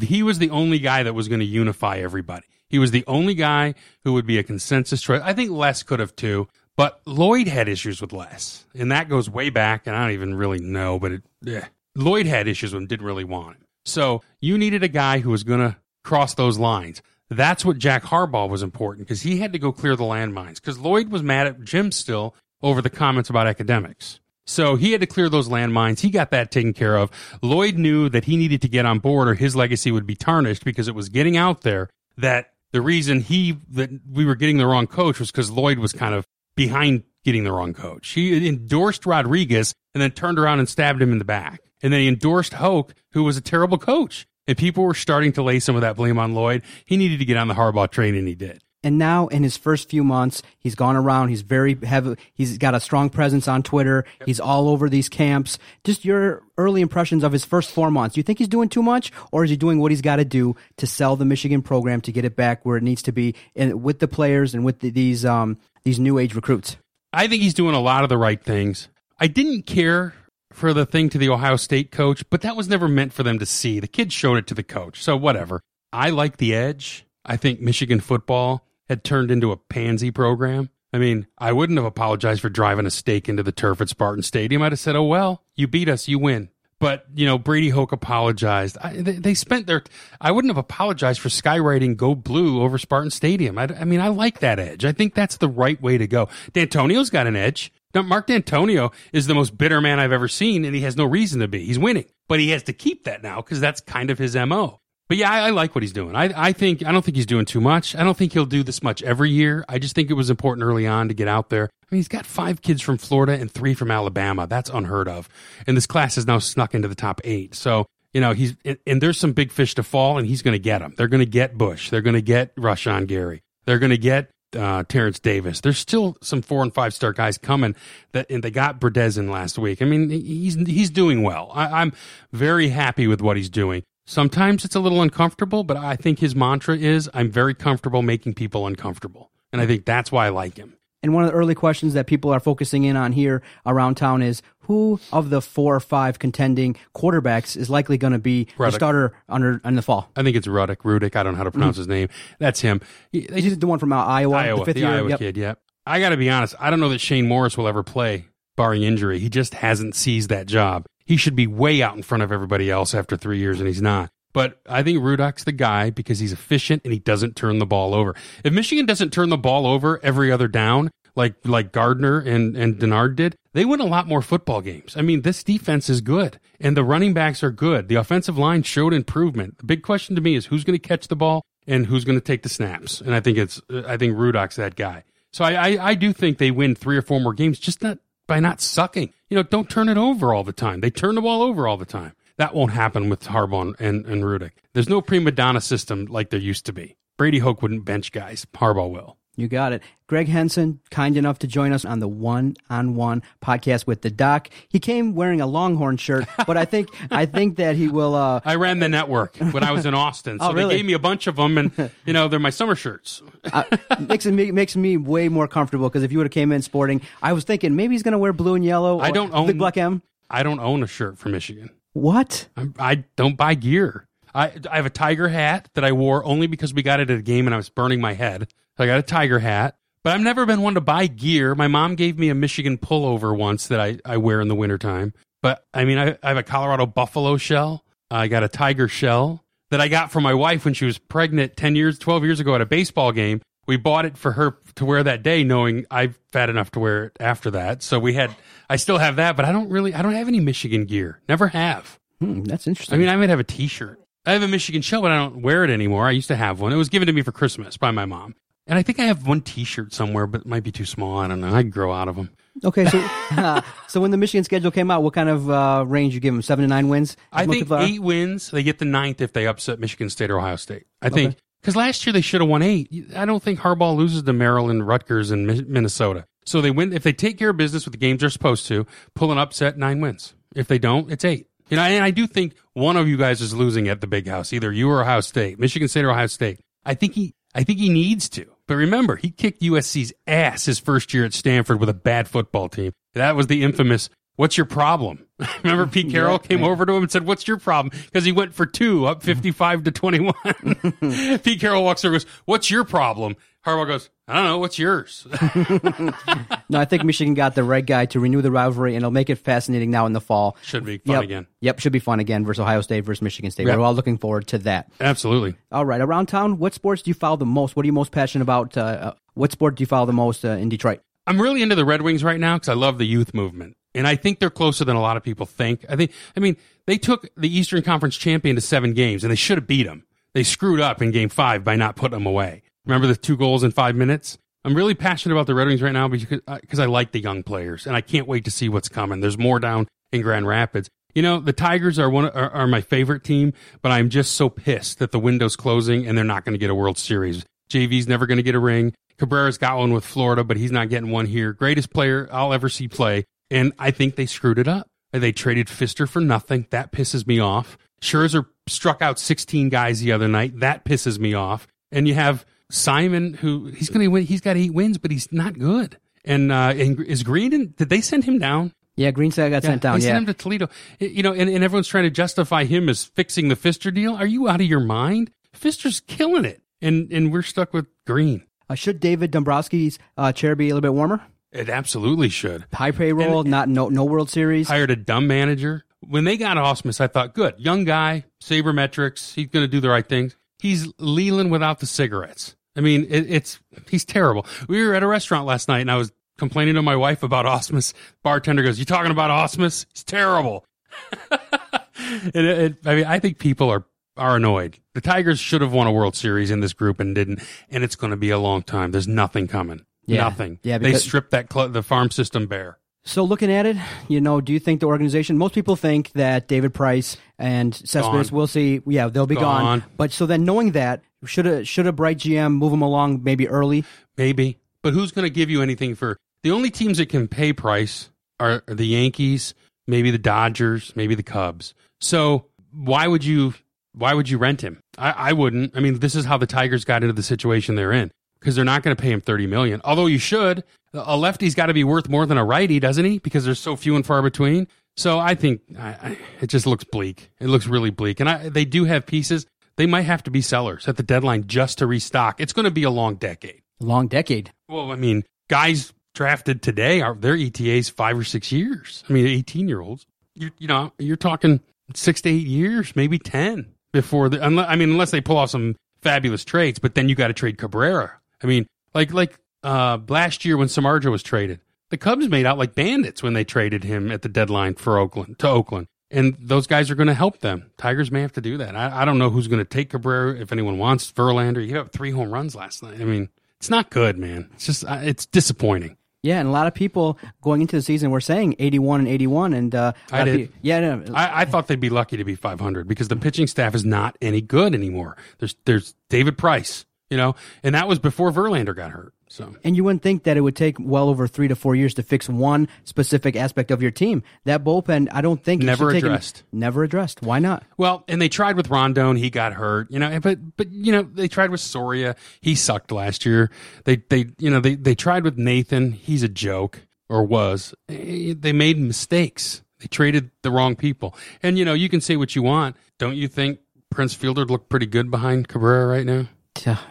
Speaker 4: he was the only guy that was going to unify everybody. He was the only guy who would be a consensus choice. I think Les could have too, but Lloyd had issues with Les, and that goes way back. And I don't even really know, but it, yeah. Lloyd had issues him, didn't really want him. So you needed a guy who was going to cross those lines. That's what Jack Harbaugh was important because he had to go clear the landmines because Lloyd was mad at Jim still over the comments about academics. So he had to clear those landmines. He got that taken care of. Lloyd knew that he needed to get on board or his legacy would be tarnished because it was getting out there that the reason he that we were getting the wrong coach was because Lloyd was kind of behind getting the wrong coach. He endorsed Rodriguez and then turned around and stabbed him in the back. And then he endorsed Hoke, who was a terrible coach. And people were starting to lay some of that blame on Lloyd. He needed to get on the Harbaugh train, and he did.
Speaker 3: And now, in his first few months, he's gone around. He's very heavy. He's got a strong presence on Twitter. Yep. He's all over these camps. Just your early impressions of his first four months. Do you think he's doing too much, or is he doing what he's got to do to sell the Michigan program to get it back where it needs to be, and with the players and with the, these um, these new age recruits?
Speaker 4: I think he's doing a lot of the right things. I didn't care for the thing to the Ohio State coach, but that was never meant for them to see. The kid showed it to the coach, so whatever. I like the edge. I think Michigan football had turned into a pansy program. I mean, I wouldn't have apologized for driving a stake into the turf at Spartan Stadium. I'd have said, "Oh well, you beat us, you win." But you know, Brady Hoke apologized. I, they, they, spent their. I wouldn't have apologized for skywriting "Go Blue" over Spartan Stadium. I, I, mean, I like that edge. I think that's the right way to go. Dantonio's got an edge. Now, Mark Dantonio is the most bitter man I've ever seen, and he has no reason to be. He's winning, but he has to keep that now because that's kind of his mo. But yeah, I, I, like what he's doing. I, I think I don't think he's doing too much. I don't think he'll do this much every year. I just think it was important early on to get out there. I mean, he's got five kids from Florida and three from Alabama. That's unheard of. And this class has now snuck into the top eight. So you know he's and there's some big fish to fall, and he's going to get them. They're going to get Bush. They're going to get Rashan Gary. They're going to get uh, Terrence Davis. There's still some four and five star guys coming that, and they got Berdezin last week. I mean, he's he's doing well. I, I'm very happy with what he's doing. Sometimes it's a little uncomfortable, but I think his mantra is I'm very comfortable making people uncomfortable. And I think that's why I like him.
Speaker 3: And one of the early questions that people are focusing in on here around town is who of the four or five contending quarterbacks is likely going to be Rudock. the starter under in the fall?
Speaker 4: I think it's Rudock. Rudock. I don't know how to pronounce mm-hmm. his name. That's him.
Speaker 3: He, He's the one from Iowa,
Speaker 4: Iowa,
Speaker 3: the fifth
Speaker 4: the
Speaker 3: year.
Speaker 4: Iowa
Speaker 3: yep.
Speaker 4: kid. Yeah. I got to be honest. I don't know that Shane Morris will ever play, barring injury. He just hasn't seized that job. He should be way out in front of everybody else after three years, and he's not. But I think Rudock's the guy because he's efficient and he doesn't turn the ball over. If Michigan doesn't turn the ball over every other down, like like Gardner and, and Denard did, they win a lot more football games. I mean, this defense is good and the running backs are good. The offensive line showed improvement. The big question to me is who's going to catch the ball and who's going to take the snaps. And I think it's I think Rudock's that guy. So I, I, I do think they win three or four more games, just not by not sucking. You know, don't turn it over all the time. They turn the ball over all the time. That won't happen with Harbaugh and, and Rudock. There's no prima donna system like there used to be. Brady Hoke wouldn't bench guys. Harbaugh will.
Speaker 3: You got it. Greg Henson, kind enough to join us on the one on one podcast with the doc. He came wearing a Longhorn shirt, but I think I think that he will uh
Speaker 4: I ran the network when I was in Austin, so
Speaker 3: Oh, really?
Speaker 4: they gave me a bunch of them, and you know they're my summer shirts.
Speaker 3: uh, makes me makes me way more comfortable because if you would have came in sporting, I was thinking maybe he's going to wear blue and yellow.
Speaker 4: I don't own-
Speaker 3: Big Black M.
Speaker 4: I don't own a shirt from Michigan.
Speaker 3: What?
Speaker 4: I'm, I don't buy gear. I I have a tiger hat that I wore only because we got it at a game and I was burning my head. So I got a tiger hat, but I've never been one to buy gear. My mom gave me a Michigan pullover once that I, I wear in the wintertime. But I mean, I, I have a Colorado buffalo shell. I got a tiger shell that I got from my wife when she was pregnant 10 years, 12 years ago at a baseball game. We bought it for her to wear that day, knowing I'm fat enough to wear it after that. So we had, I still have that, but I don't really, I don't have any Michigan gear. Never have.
Speaker 3: Hmm, that's interesting.
Speaker 4: I mean, I might have a T-shirt. I have a Michigan shell, but I don't wear it anymore. I used to have one. It was given to me for Christmas by my mom, and I think I have one T-shirt somewhere, but it might be too small. I don't know. I'd grow out of them.
Speaker 3: okay, so uh, so when the Michigan schedule came out, what kind of uh, range you give them? Seven to nine wins.
Speaker 4: I think eight wins. They get the ninth if they upset Michigan State or Ohio State. I think because last year they should have won eight. I don't think Harbaugh loses to Maryland, Rutgers, and Mi- Minnesota. So they win if they take care of business with the games they're supposed to. Pull an upset, nine wins. If they don't, it's eight. You know, and I do think one of you guys is losing at the big house, either you or Ohio State, Michigan State or Ohio State. I think he, I think he needs to. But remember, he kicked USC's ass his first year at Stanford with a bad football team. That was the infamous. What's your problem? Remember, Pete Carroll came over to him and said, "What's your problem?" Because he went for two, up fifty-five to twenty-one. Pete Carroll walks over, and goes, "What's your problem?" Harbaugh goes, "I don't know. What's yours?"
Speaker 3: No, I think Michigan got the right guy to renew the rivalry, and it'll make it fascinating now in the fall.
Speaker 4: Should be fun
Speaker 3: yep.
Speaker 4: again.
Speaker 3: Yep, should be fun again versus Ohio State versus Michigan State.
Speaker 4: Yep.
Speaker 3: We're all looking forward to that.
Speaker 4: Absolutely.
Speaker 3: All right, around town, what sports do you follow the most? What are you most passionate about? Uh, uh, what sport do you follow the most uh, in Detroit?
Speaker 4: I'm really into the Red Wings right now because I love the youth movement. And I think they're closer than a lot of people think. I think, I mean, they took the Eastern Conference champion to seven games and they should have beat them. They screwed up in game five by not putting them away. Remember the two goals in five minutes? I'm really passionate about the Red Wings right now because, uh, because I like the young players and I can't wait to see what's coming. There's more down in Grand Rapids. You know, the Tigers are one are, are my favorite team, but I'm just so pissed that the window's closing and they're not going to get a World Series. JV's never going to get a ring. Cabrera's got one with Florida, but he's not getting one here. Greatest player I'll ever see play. And I think they screwed it up. They traded Fister for nothing. That pisses me off. Scherzer struck out 16 guys the other night. That pisses me off. And you have Simon, who he's going to win. He's got eight wins, but he's not good. And, uh, and is Greene, in, did they send him down?
Speaker 3: Yeah, Greenside got sent down.
Speaker 4: They
Speaker 3: Yeah,
Speaker 4: sent him to Toledo. You know, and, and everyone's trying to justify him as fixing the Fister deal. Are you out of your mind? Fister's killing it. And, and we're stuck with Greene.
Speaker 3: uh, should David Dombrowski's uh, chair be a little bit warmer?
Speaker 4: It absolutely should.
Speaker 3: High payroll, not no no World Series.
Speaker 4: hired a dumb manager. When they got Ausmus, I thought, good, young guy, sabermetrics, he's going to do the right things. He's Leyland without the cigarettes. I mean, it, it's he's terrible. We were at a restaurant last night, and I was complaining to my wife about Ausmus. Bartender goes, "You talking about Ausmus? He's terrible." and it, it, I mean, I think people are are annoyed. The Tigers should have won a World Series in this group and didn't, and it's going to be a long time. There's nothing coming.
Speaker 3: Yeah.
Speaker 4: Nothing.
Speaker 3: Yeah,
Speaker 4: they stripped that cl- the farm system bare.
Speaker 3: So looking at it, you know, do you think the organization? Most people think that David Price and Cespedes, we'll see. Yeah, they'll be gone.
Speaker 4: Gone.
Speaker 3: But so then, knowing that, should a should a bright GM move them along maybe early?
Speaker 4: Maybe. But who's going to give you anything for the only teams that can pay price are the Yankees, maybe the Dodgers, maybe the Cubs. So why would you why would you rent him? I, I wouldn't. I mean, this is how the Tigers got into the situation they're in because they're not going to pay him thirty million. Although you should. A lefty's got to be worth more than a righty, doesn't he? Because there's so few and far between. So I think I, I, it just looks bleak. It looks really bleak, and I, they do have pieces. They might have to be sellers at the deadline just to restock. It's going to be a long decade.
Speaker 3: Long decade.
Speaker 4: Well, I mean, guys drafted today are their ETAs five or six years. I mean, eighteen year olds. You, you know, you're talking six to eight years, maybe ten before the. Unless, I mean, unless they pull off some fabulous trades, but then you got to trade Cabrera. I mean, like like uh, last year when Samardzija was traded, the Cubs made out like bandits when they traded him at the deadline for Oakland to Oakland. And those guys are going to help them. Tigers may have to do that. I, I don't know who's going to take Cabrera if anyone wants Verlander. You have three home runs last night. I mean, it's not good, man. It's just uh, it's disappointing.
Speaker 3: Yeah, and a lot of people going into the season were saying 81 and 81, and uh,
Speaker 4: I did.
Speaker 3: pe- yeah, no,
Speaker 4: I, I thought they'd be lucky to be 500 because the pitching staff is not any good anymore. There's there's David Price, you know, and that was before Verlander got hurt. So
Speaker 3: And you wouldn't think that it would take well over three to four years to fix one specific aspect of your team. That bullpen, I don't think
Speaker 4: Never addressed.
Speaker 3: never addressed. Why not?
Speaker 4: Well, and they tried with Rondon, he got hurt, you know, but but you know, they tried with Soria, he sucked last year. They they you know, they they tried with Nathan, he's a joke or was. Eh, They made mistakes. They traded the wrong people. And you know, you can say what you want. Don't you think Prince Fielder looked pretty good behind Cabrera right now?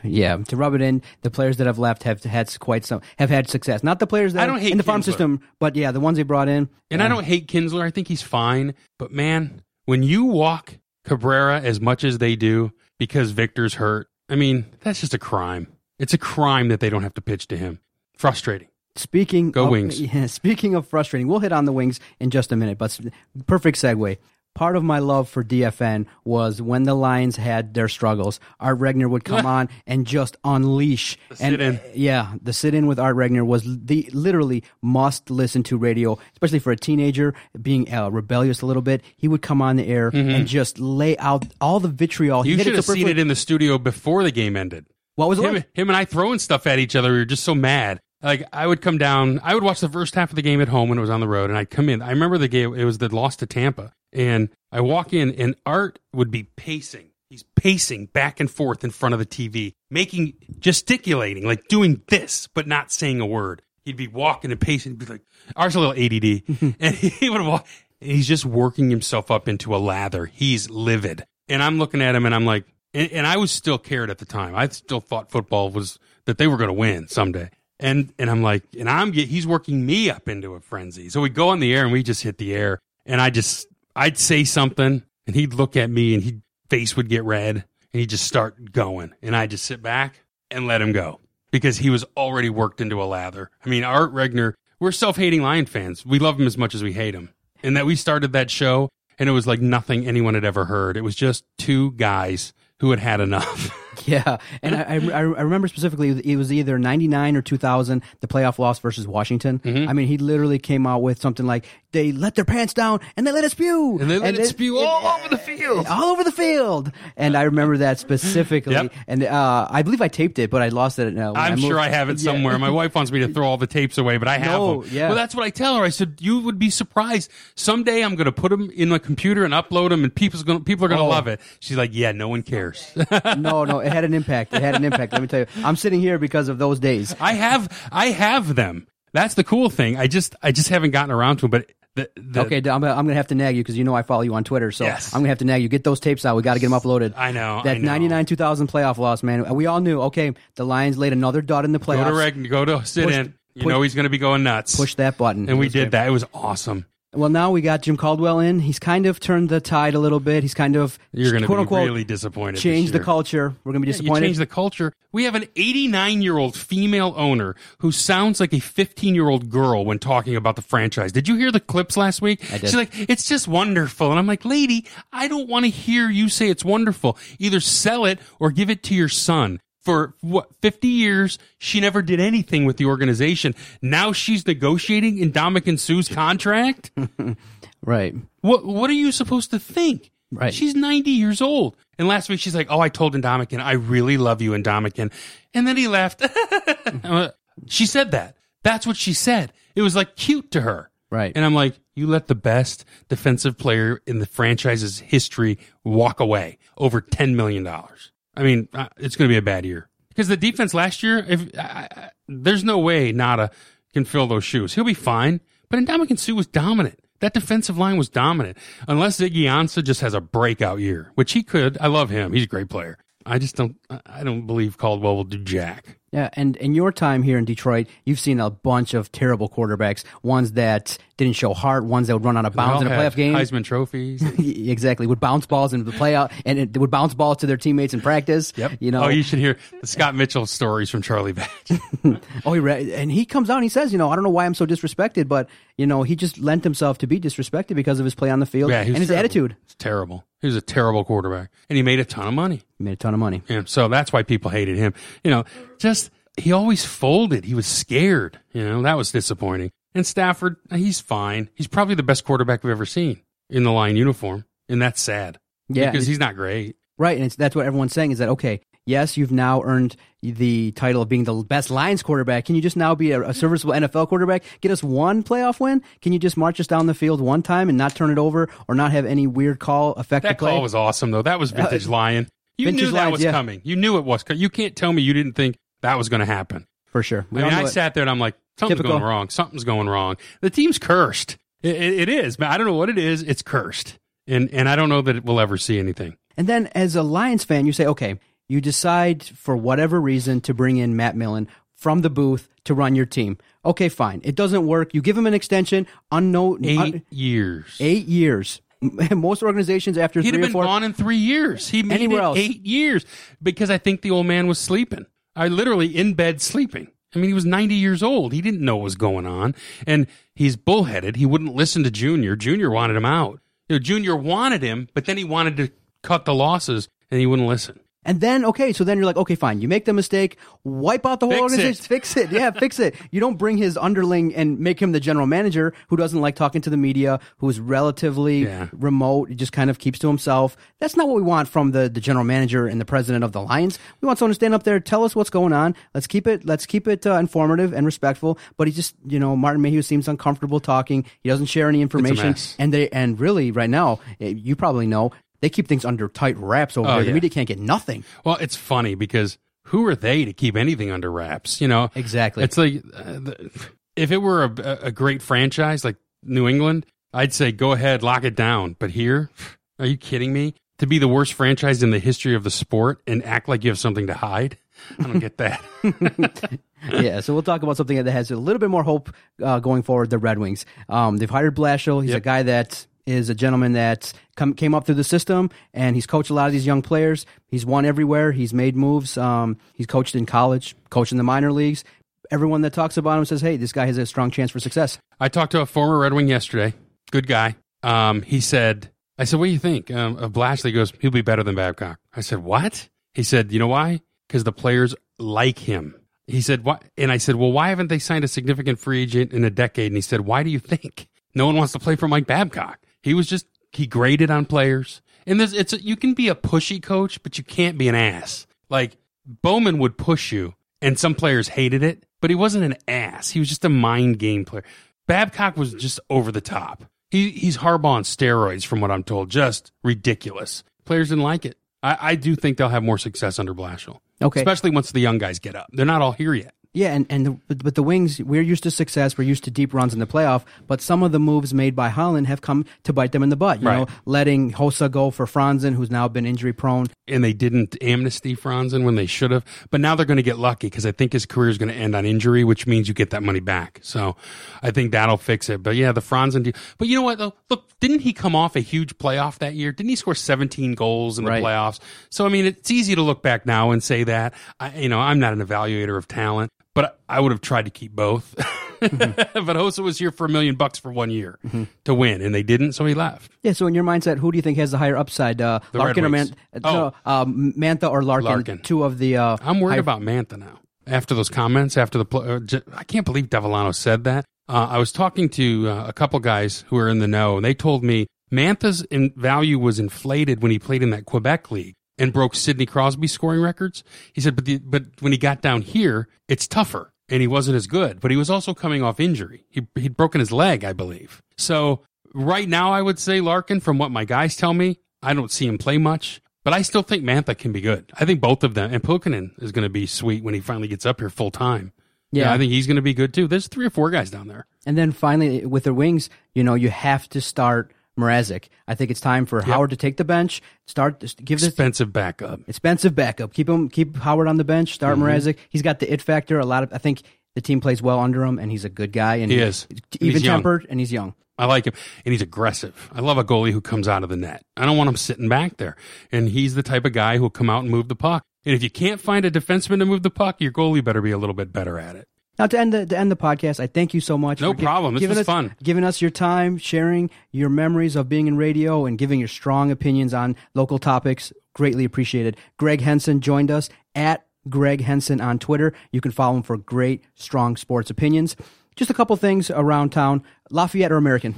Speaker 3: Yeah, to rub it in, the players that have left have had quite some have had success. Not the players that
Speaker 4: I don't hate
Speaker 3: in the farm
Speaker 4: Kinsler.
Speaker 3: system, but yeah, the ones they brought in.
Speaker 4: And I don't hate Kinsler. I think he's fine. But man, when you walk Cabrera as much as they do because Victor's hurt, I mean, that's just a crime. It's a crime that they don't have to pitch to him. Frustrating.
Speaker 3: Speaking
Speaker 4: Go
Speaker 3: of,
Speaker 4: Wings.
Speaker 3: Yeah, speaking of frustrating, we'll hit on the wings in just a minute. But perfect segue. Part of my love for DFN was when the Lions had their struggles. Art Regner would come on and just unleash. and
Speaker 4: sit-in.
Speaker 3: yeah, the sit-in with Art Regner was the literally must listen to radio, especially for a teenager being uh, rebellious a little bit. He would come on the air and just lay out all the vitriol. He
Speaker 4: Mm-hmm. You
Speaker 3: hit
Speaker 4: should have
Speaker 3: so
Speaker 4: seen
Speaker 3: perfectly.
Speaker 4: it in the studio before the game ended.
Speaker 3: What was it
Speaker 4: Him,
Speaker 3: like?
Speaker 4: him and I throwing stuff at each other. We were just so mad. Like I would come down, I would watch the first half of the game at home when it was on the road, and I'd come in. I remember the game; it was the loss to Tampa, and I walk in, and Art would be pacing. He's pacing back and forth in front of the TV, making gesticulating, like doing this, but not saying a word. He'd be walking and pacing. He'd be like, Art's a little ADD, and he would walk. He's just working himself up into a lather. He's livid, and I'm looking at him, and I'm like, and, and I was still cared at the time. I still thought football was that they were going to win someday. And and I'm like, and I'm he's working me up into a frenzy. So we go on the air and we just hit the air, and I just I'd say something, and he'd look at me, and he face would get red, and he'd just start going, and I just sit back and let him go because he was already worked into a lather. I mean, Art Regner, we're self-hating Lion fans. We love him as much as we hate him, and that we started that show, and it was like nothing anyone had ever heard. It was just two guys who had had enough.
Speaker 3: Yeah, and I, I, I remember specifically it was either '99 or 2000, the playoff loss versus Washington.
Speaker 4: Mm-hmm.
Speaker 3: I mean, he literally came out with something like, "They let their pants down and they let it spew,
Speaker 4: And they let it spew all over the field.
Speaker 3: all over the field." And I remember that specifically.
Speaker 4: Yep.
Speaker 3: And uh, I believe I taped it, but I lost it. Uh,
Speaker 4: I'm
Speaker 3: moved.
Speaker 4: sure I have it
Speaker 3: Yeah.
Speaker 4: somewhere. My wife wants me to throw all the tapes away, but I have
Speaker 3: No,
Speaker 4: them.
Speaker 3: yeah.
Speaker 4: Well, that's what I tell her. I said you would be surprised. Someday I'm going to put them in my computer and upload them, and people's going people are going to
Speaker 3: Oh.
Speaker 4: love it. She's like, "Yeah, no one cares."
Speaker 3: no, no, it had an impact. It had an impact. Let me tell you, I'm sitting here because of those days.
Speaker 4: I have, I have them. That's the cool thing. I just, I just haven't gotten around to them. But the, the,
Speaker 3: Okay, I'm gonna, I'm gonna have to nag you because you know I follow you on Twitter. So
Speaker 4: Yes.
Speaker 3: I'm gonna have to nag you. Get those tapes out. We got to get them uploaded.
Speaker 4: I know,
Speaker 3: that
Speaker 4: I know.
Speaker 3: 99 2000 playoff loss, man. We all knew. Okay, the Lions laid another dot in the playoffs.
Speaker 4: go to reg, go to sit
Speaker 3: Push-
Speaker 4: in. You
Speaker 3: push-
Speaker 4: know he's going to be going nuts.
Speaker 3: Push that button.
Speaker 4: and we did that. It was awesome.
Speaker 3: Well, now we got Jim Caldwell in. He's kind of turned the tide a little bit. He's kind of
Speaker 4: You're going to
Speaker 3: quote
Speaker 4: be
Speaker 3: unquote
Speaker 4: really disappointed. this
Speaker 3: changed the culture. We're gonna be
Speaker 4: You
Speaker 3: disappointed.
Speaker 4: change the culture. We have an 89 year old female owner who sounds like a 15 year old girl when talking about the franchise. Did you hear the clips last week?
Speaker 3: I did.
Speaker 4: She's like, it's just wonderful. And I'm like, lady, I don't want to hear you say it's wonderful. Either sell it or give it to your son. For what, 50 years, she never did anything with the organization. Now she's negotiating in Ndamukong Suh's contract?
Speaker 3: right.
Speaker 4: What what are you supposed to think?
Speaker 3: Right.
Speaker 4: She's 90 years old. And last week she's like, "Oh, I told Ndamukong, I really love you, Ndamukong." And then he left. she said that. That's what she said. It was like cute to her.
Speaker 3: Right.
Speaker 4: And I'm like, "You let the best defensive player in the franchise's history walk away over 10 million dollars." I mean, uh, it's going to be a bad year. Because the defense last year, if I, there's no way Ngata can fill those shoes. He'll be fine. But Ndamukong Suh was dominant. That defensive line was dominant. Unless Ziggy Ansah just has a breakout year, which he could. I love him. He's a great player. I just don't. I don't believe Caldwell will do jack.
Speaker 3: Yeah, and in your time here in Detroit, you've seen a bunch of terrible quarterbacks. Ones that didn't show heart. Ones that would run out of bounds in a playoff game.
Speaker 4: Heisman trophies.
Speaker 3: exactly, would bounce balls into the playoff, and it would bounce balls to their teammates in practice. Yep. You know.
Speaker 4: Oh, you should hear the Scott Mitchell stories from Charlie Batch.
Speaker 3: Oh, he re- and he comes out and he says, you know, I don't know why I'm so disrespected, but you know, he just lent himself to be disrespected because of his play on the field
Speaker 4: Yeah,
Speaker 3: and his
Speaker 4: terrible.
Speaker 3: attitude.
Speaker 4: It's terrible. He was a terrible quarterback, and he made a ton of money.
Speaker 3: He made a ton of money.
Speaker 4: Yeah, so that's why people hated him. You know, just he always folded. He was scared. You know, that was disappointing. And Stafford, he's fine. He's probably the best quarterback we've ever seen in the line uniform, and that's sad.
Speaker 3: Yeah,
Speaker 4: because he's not great.
Speaker 3: Right, and it's, that's what everyone's saying is that okay, Yes, you've now earned the title of being the best Lions quarterback. Can you just now be a, a serviceable NFL quarterback? Get us one playoff win? Can you just march us down the field one time and not turn it over or not have any weird call affect
Speaker 4: That
Speaker 3: the play?
Speaker 4: call was awesome, though. That was vintage Lion. You
Speaker 3: vintage
Speaker 4: knew that
Speaker 3: Lions,
Speaker 4: was
Speaker 3: yeah.
Speaker 4: coming. You knew it was. You can't tell me you didn't think that was going to happen.
Speaker 3: For sure. We
Speaker 4: I mean, I
Speaker 3: it.
Speaker 4: sat there and I'm like, something's
Speaker 3: Typical.
Speaker 4: going wrong. Something's going wrong. The team's cursed. It, it, it is, but I don't know what it is. It's cursed, and and I don't know that it will ever see anything.
Speaker 3: And then as a Lions fan, you say, okay, you decide for whatever reason to bring in Matt Millen from the booth to run your team. Okay, fine. It doesn't work. You give him an extension, unknown
Speaker 4: Eight
Speaker 3: un-
Speaker 4: years.
Speaker 3: eight years. Most organizations after
Speaker 4: He'd
Speaker 3: three
Speaker 4: have
Speaker 3: or
Speaker 4: been
Speaker 3: four.
Speaker 4: gone in three years. He made
Speaker 3: Anywhere
Speaker 4: it
Speaker 3: else.
Speaker 4: eight years because I think the old man was sleeping. I literally in bed sleeping. I mean, he was 90 years old. He didn't know what was going on. And he's bullheaded. He wouldn't listen to Junior. Junior wanted him out. You know, Junior wanted him, but then he wanted to cut the losses and he wouldn't listen.
Speaker 3: And then, okay, so then you're like, okay, fine. You make the mistake, wipe out the whole
Speaker 4: Fix
Speaker 3: organization,
Speaker 4: it.
Speaker 3: fix it. Yeah, fix it. You don't bring his underling and make him the general manager who doesn't like talking to the media, who's relatively
Speaker 4: Yeah.
Speaker 3: remote, just kind of keeps to himself. That's not what we want from the, the general manager and the president of the Lions. We want someone to stand up there, tell us what's going on. Let's keep it, let's keep it uh, informative and respectful. But he just, you know, Martin Mayhew seems uncomfortable talking. He doesn't share any information. And they, and really right now, eh, you probably know, they keep things under tight wraps over
Speaker 4: Oh,
Speaker 3: there. The
Speaker 4: yeah.
Speaker 3: media can't get nothing.
Speaker 4: Well, it's funny because who are they to keep anything under wraps? You know,
Speaker 3: Exactly.
Speaker 4: It's like uh, the, if it were a, a great franchise like New England, I'd say go ahead, lock it down. But here, are you kidding me? To be the worst franchise in the history of the sport and act like you have something to hide, I don't get that.
Speaker 3: yeah, so we'll talk about something that has a little bit more hope uh, going forward. The Red Wings. Um, they've hired Blashill. He's a guy that is a gentleman that come, came up through the system, and he's coached a lot of these young players. He's won everywhere. He's made moves. Um, he's coached in college, coached in the minor leagues. Everyone that talks about him says, "Hey, this guy has a strong chance for success."
Speaker 4: I talked to a former Red Wing yesterday. Good guy. Um, he said, I said, what do you think um, of Blashill? He goes, he'll be better than Babcock. I said, what? He said, you know why? Because the players like him. He said, what? And I said, well, why haven't they signed a significant free agent in a decade? And he said, why do you think no one wants to play for Mike Babcock? He was just, he graded on players. And there's, it's, a, you can be a pushy coach, but you can't be an ass. Like Bowman would push you and some players hated it, but he wasn't an ass. He was just a mind game player. Babcock was just over the top. He he's Harbaugh on steroids, from what I'm told. Just ridiculous. Players didn't like it. I, I do think they'll have more success under Blashill.
Speaker 3: Okay.
Speaker 4: Especially once the young guys get up. They're not all here yet.
Speaker 3: Yeah, and and the, but, the Wings, we're used to success. We're used to deep runs in the playoff. But some of the moves made by Holland have come to bite them in the butt. You
Speaker 4: Right.
Speaker 3: know, letting Hossa go for Franzen, who's now been injury prone.
Speaker 4: And they didn't amnesty Franzen when they should have. But now they're going to get lucky because I think his career is going to end on injury, which means you get that money back. So I think that'll fix it. But yeah, the Franzen deal. But you know what, though? Look, didn't he come off a huge playoff that year? Didn't he score 17 goals in the
Speaker 3: Right.
Speaker 4: playoffs? So, I mean, it's easy to look back now and say that. I, you know, I'm not an evaluator of talent, but I would have tried to keep both. but Hossa was here for a million bucks for one year to win, and they didn't, so he left.
Speaker 3: Yeah. So in your mindset, who do you think has the higher upside, uh,
Speaker 4: The
Speaker 3: Larkin or. Man-
Speaker 4: Oh.
Speaker 3: no, um, Mantha or Larkin?
Speaker 4: Larkin.
Speaker 3: Two of the. Uh,
Speaker 4: I'm worried
Speaker 3: high-
Speaker 4: about Mantha now. After those comments, after the, pl- uh, j- I can't believe Devellano said that. Uh, I was talking to uh, a couple guys who are in the know, and they told me Mantha's in value was inflated when he played in that Quebec league and broke Sidney Crosby scoring records. He said, but the, but when he got down here, it's tougher, and he wasn't as good. But he was also coming off injury. He he'd broken his leg, I believe. So right now, I would say Larkin. From what my guys tell me, I don't see him play much. But I still think Mantha can be good. I think both of them, and Pulkkinen is going to be sweet when he finally gets up here full time.
Speaker 3: Yeah.
Speaker 4: I think he's going to be good too. There's three or four guys down there.
Speaker 3: And then finally, with the Wings, you know, you have to start Mrazek. I think it's time for Howard to take the bench. Start give this
Speaker 4: Expensive backup.
Speaker 3: expensive backup. Keep him, keep Howard on the bench. Start
Speaker 4: Mm-hmm.
Speaker 3: Mrazek. He's got the it factor. A lot of I think the team plays well under him, and he's a good guy. And
Speaker 4: He is. He's
Speaker 3: even tempered, and he's young.
Speaker 4: I like him, and he's aggressive. I love a goalie who comes out of the net. I don't want him sitting back there. And he's the type of guy who'll come out and move the puck. And if you can't find a defenseman to move the puck, your goalie better be a little bit better at it.
Speaker 3: Now to end the to end the podcast, I thank you so much.
Speaker 4: No
Speaker 3: for gi-
Speaker 4: problem. This
Speaker 3: giving
Speaker 4: was
Speaker 3: us,
Speaker 4: fun.
Speaker 3: Giving us your time, sharing your memories of being in radio, and giving your strong opinions on local topics. Greatly appreciated. Greg Henson joined us at Greg Henson on Twitter. You can follow him for great, strong sports opinions. Just a couple things around town. Lafayette or American?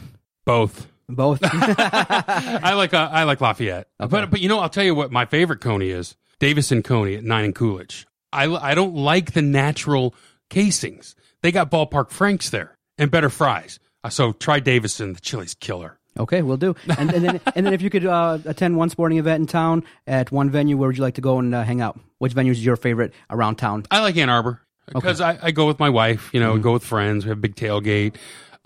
Speaker 4: Both.
Speaker 3: Both.
Speaker 4: I like uh, I like Lafayette, but but you know I'll tell you what my favorite Coney is Davison Coney at nine and Coolidge. I, I don't like the natural casings. They got ballpark Franks there and better fries. Uh, So try Davison. The chili's killer.
Speaker 3: Okay, we'll do. And, and then, and then, if you could uh, attend one sporting event in town at one venue, where would you like to go and uh, hang out? Which venue is your favorite around town?
Speaker 4: I like Ann Arbor because I, I go with my wife. You know, we go with friends. We have a big tailgate,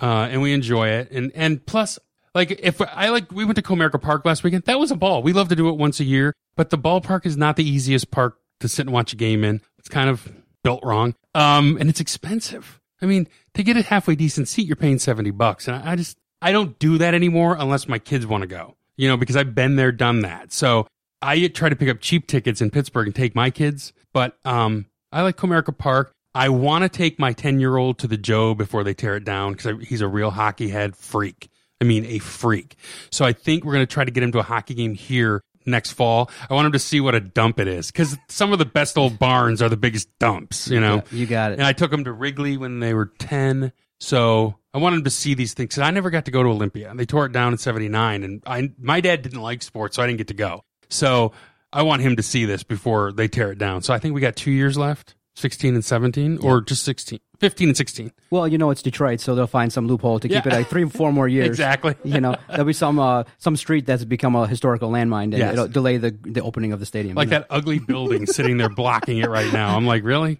Speaker 4: uh, and we enjoy it. And and plus, like if I like, we went to Comerica Park last weekend. That was a ball. We love to do it once a year, but the ballpark is not the easiest park to sit and watch a game in. It's kind of built wrong, um, and it's expensive. I mean, to get a halfway decent seat, you're paying seventy bucks, and I, I just I don't do that anymore unless my kids want to go. You know, because I've been there, done that. So I try to pick up cheap tickets in Pittsburgh and take my kids, but um, I like Comerica Park. I want to take my 10 year old to the Joe before they tear it down because he's a real hockey head freak. I mean, a freak. So I think we're going to try to get him to a hockey game here next fall. I want him to see what a dump it is because some of the best old barns are the biggest dumps, you know?
Speaker 3: You got it.
Speaker 4: And I took him to Wrigley when they were 10. So I want him to see these things. I never got to go to Olympia. And they tore it down in 79 and I, my dad didn't like sports, so I didn't get to go. So I want him to see this before they tear it down. So I think we got two years left, 16 and 17 or just 16, 15 and 16.
Speaker 3: Well, you know it's Detroit, so they'll find some loophole to keep
Speaker 4: Yeah.
Speaker 3: it like three, four more years.
Speaker 4: Exactly.
Speaker 3: You know, there'll be some uh, some street that's become a historical landmine, and
Speaker 4: Yes.
Speaker 3: it'll delay the the opening of the stadium.
Speaker 4: Like
Speaker 3: you know?
Speaker 4: that ugly building sitting there blocking it right now. I'm like, really?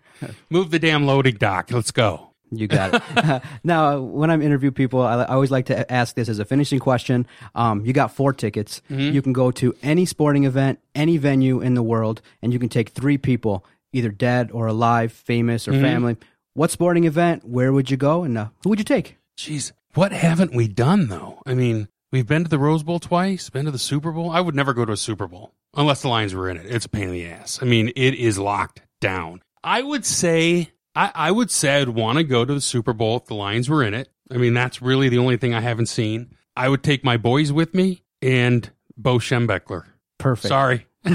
Speaker 4: Move the damn loading dock. Let's go.
Speaker 3: You got it. now, when I'm interview people, I, I always like to ask this as a finishing question. Um, you got four tickets.
Speaker 4: Mm-hmm.
Speaker 3: You can go to any sporting event, any venue in the world, and you can take three people, either dead or alive, famous or
Speaker 4: Mm-hmm.
Speaker 3: family. What sporting event? Where would you go, and uh, who would you take?
Speaker 4: Jeez, what haven't we done though? I mean, we've been to the Rose Bowl twice, been to the Super Bowl. I would never go to a Super Bowl unless the Lions were in it. It's a pain in the ass. I mean, it is locked down. I would say, I, I would say I'd want to go to the Super Bowl if the Lions were in it. I mean, that's really the only thing I haven't seen. I would take my boys with me and Bo Schembechler.
Speaker 3: Perfect.
Speaker 4: Sorry.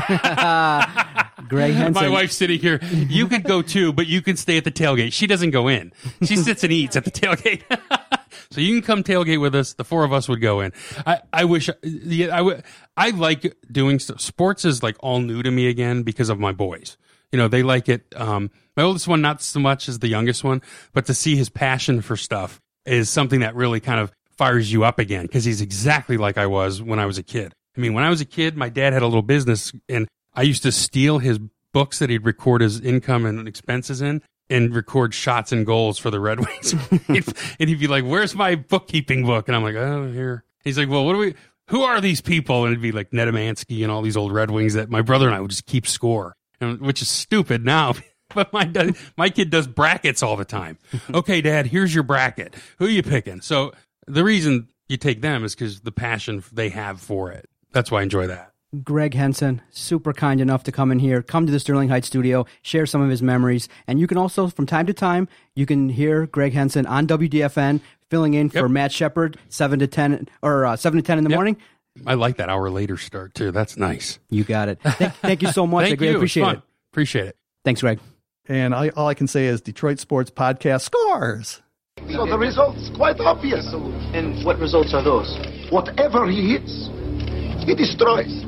Speaker 3: Henson.
Speaker 4: My wife's sitting here. You could go too, but you can stay at the tailgate. She doesn't go in. She sits and eats at the tailgate. so you can come tailgate with us. The four of us would go in. I, I wish, yeah, I would, I like doing stuff. Sports is like all new to me again because of my boys. You know, they like it. Um, my oldest one, not so much as the youngest one, but to see his passion for stuff is something that really kind of fires you up again because he's exactly like I was when I was a kid. I mean, when I was a kid, my dad had a little business and I used to steal his books that he'd record his income and expenses in and record shots and goals for the Red Wings. and he'd be like, Where's my bookkeeping book? And I'm like, Oh, here. He's like, Well, what do we, who are these people? And it'd be like Nedomansky and all these old Red Wings that my brother and I would just keep score, and, which is stupid now. But my my kid does brackets all the time. Okay, Dad, here's your bracket. Who are you picking? So the reason you take them is because the passion they have for it. That's why I enjoy that.
Speaker 3: Greg Henson, super kind enough to come in here, come to the Sterling Heights studio, share some of his memories. And you can also, from time to time, you can hear Greg Henson on WDFN filling in for
Speaker 4: Yep.
Speaker 3: Matt Shepard, 7 to 10, or uh, 7 to 10 in the
Speaker 4: Yep.
Speaker 3: morning.
Speaker 4: I like that hour later start too. That's nice.
Speaker 3: You got it. Thank, thank you so much. I
Speaker 4: Thank
Speaker 3: greatly
Speaker 4: you. It
Speaker 3: appreciate it.
Speaker 4: Appreciate it.
Speaker 3: Thanks, Greg.
Speaker 5: And I, all I can say is Detroit Sports Podcast scores.
Speaker 6: So the result's quite obvious.
Speaker 7: And what results are those?
Speaker 6: Whatever he hits, he destroys.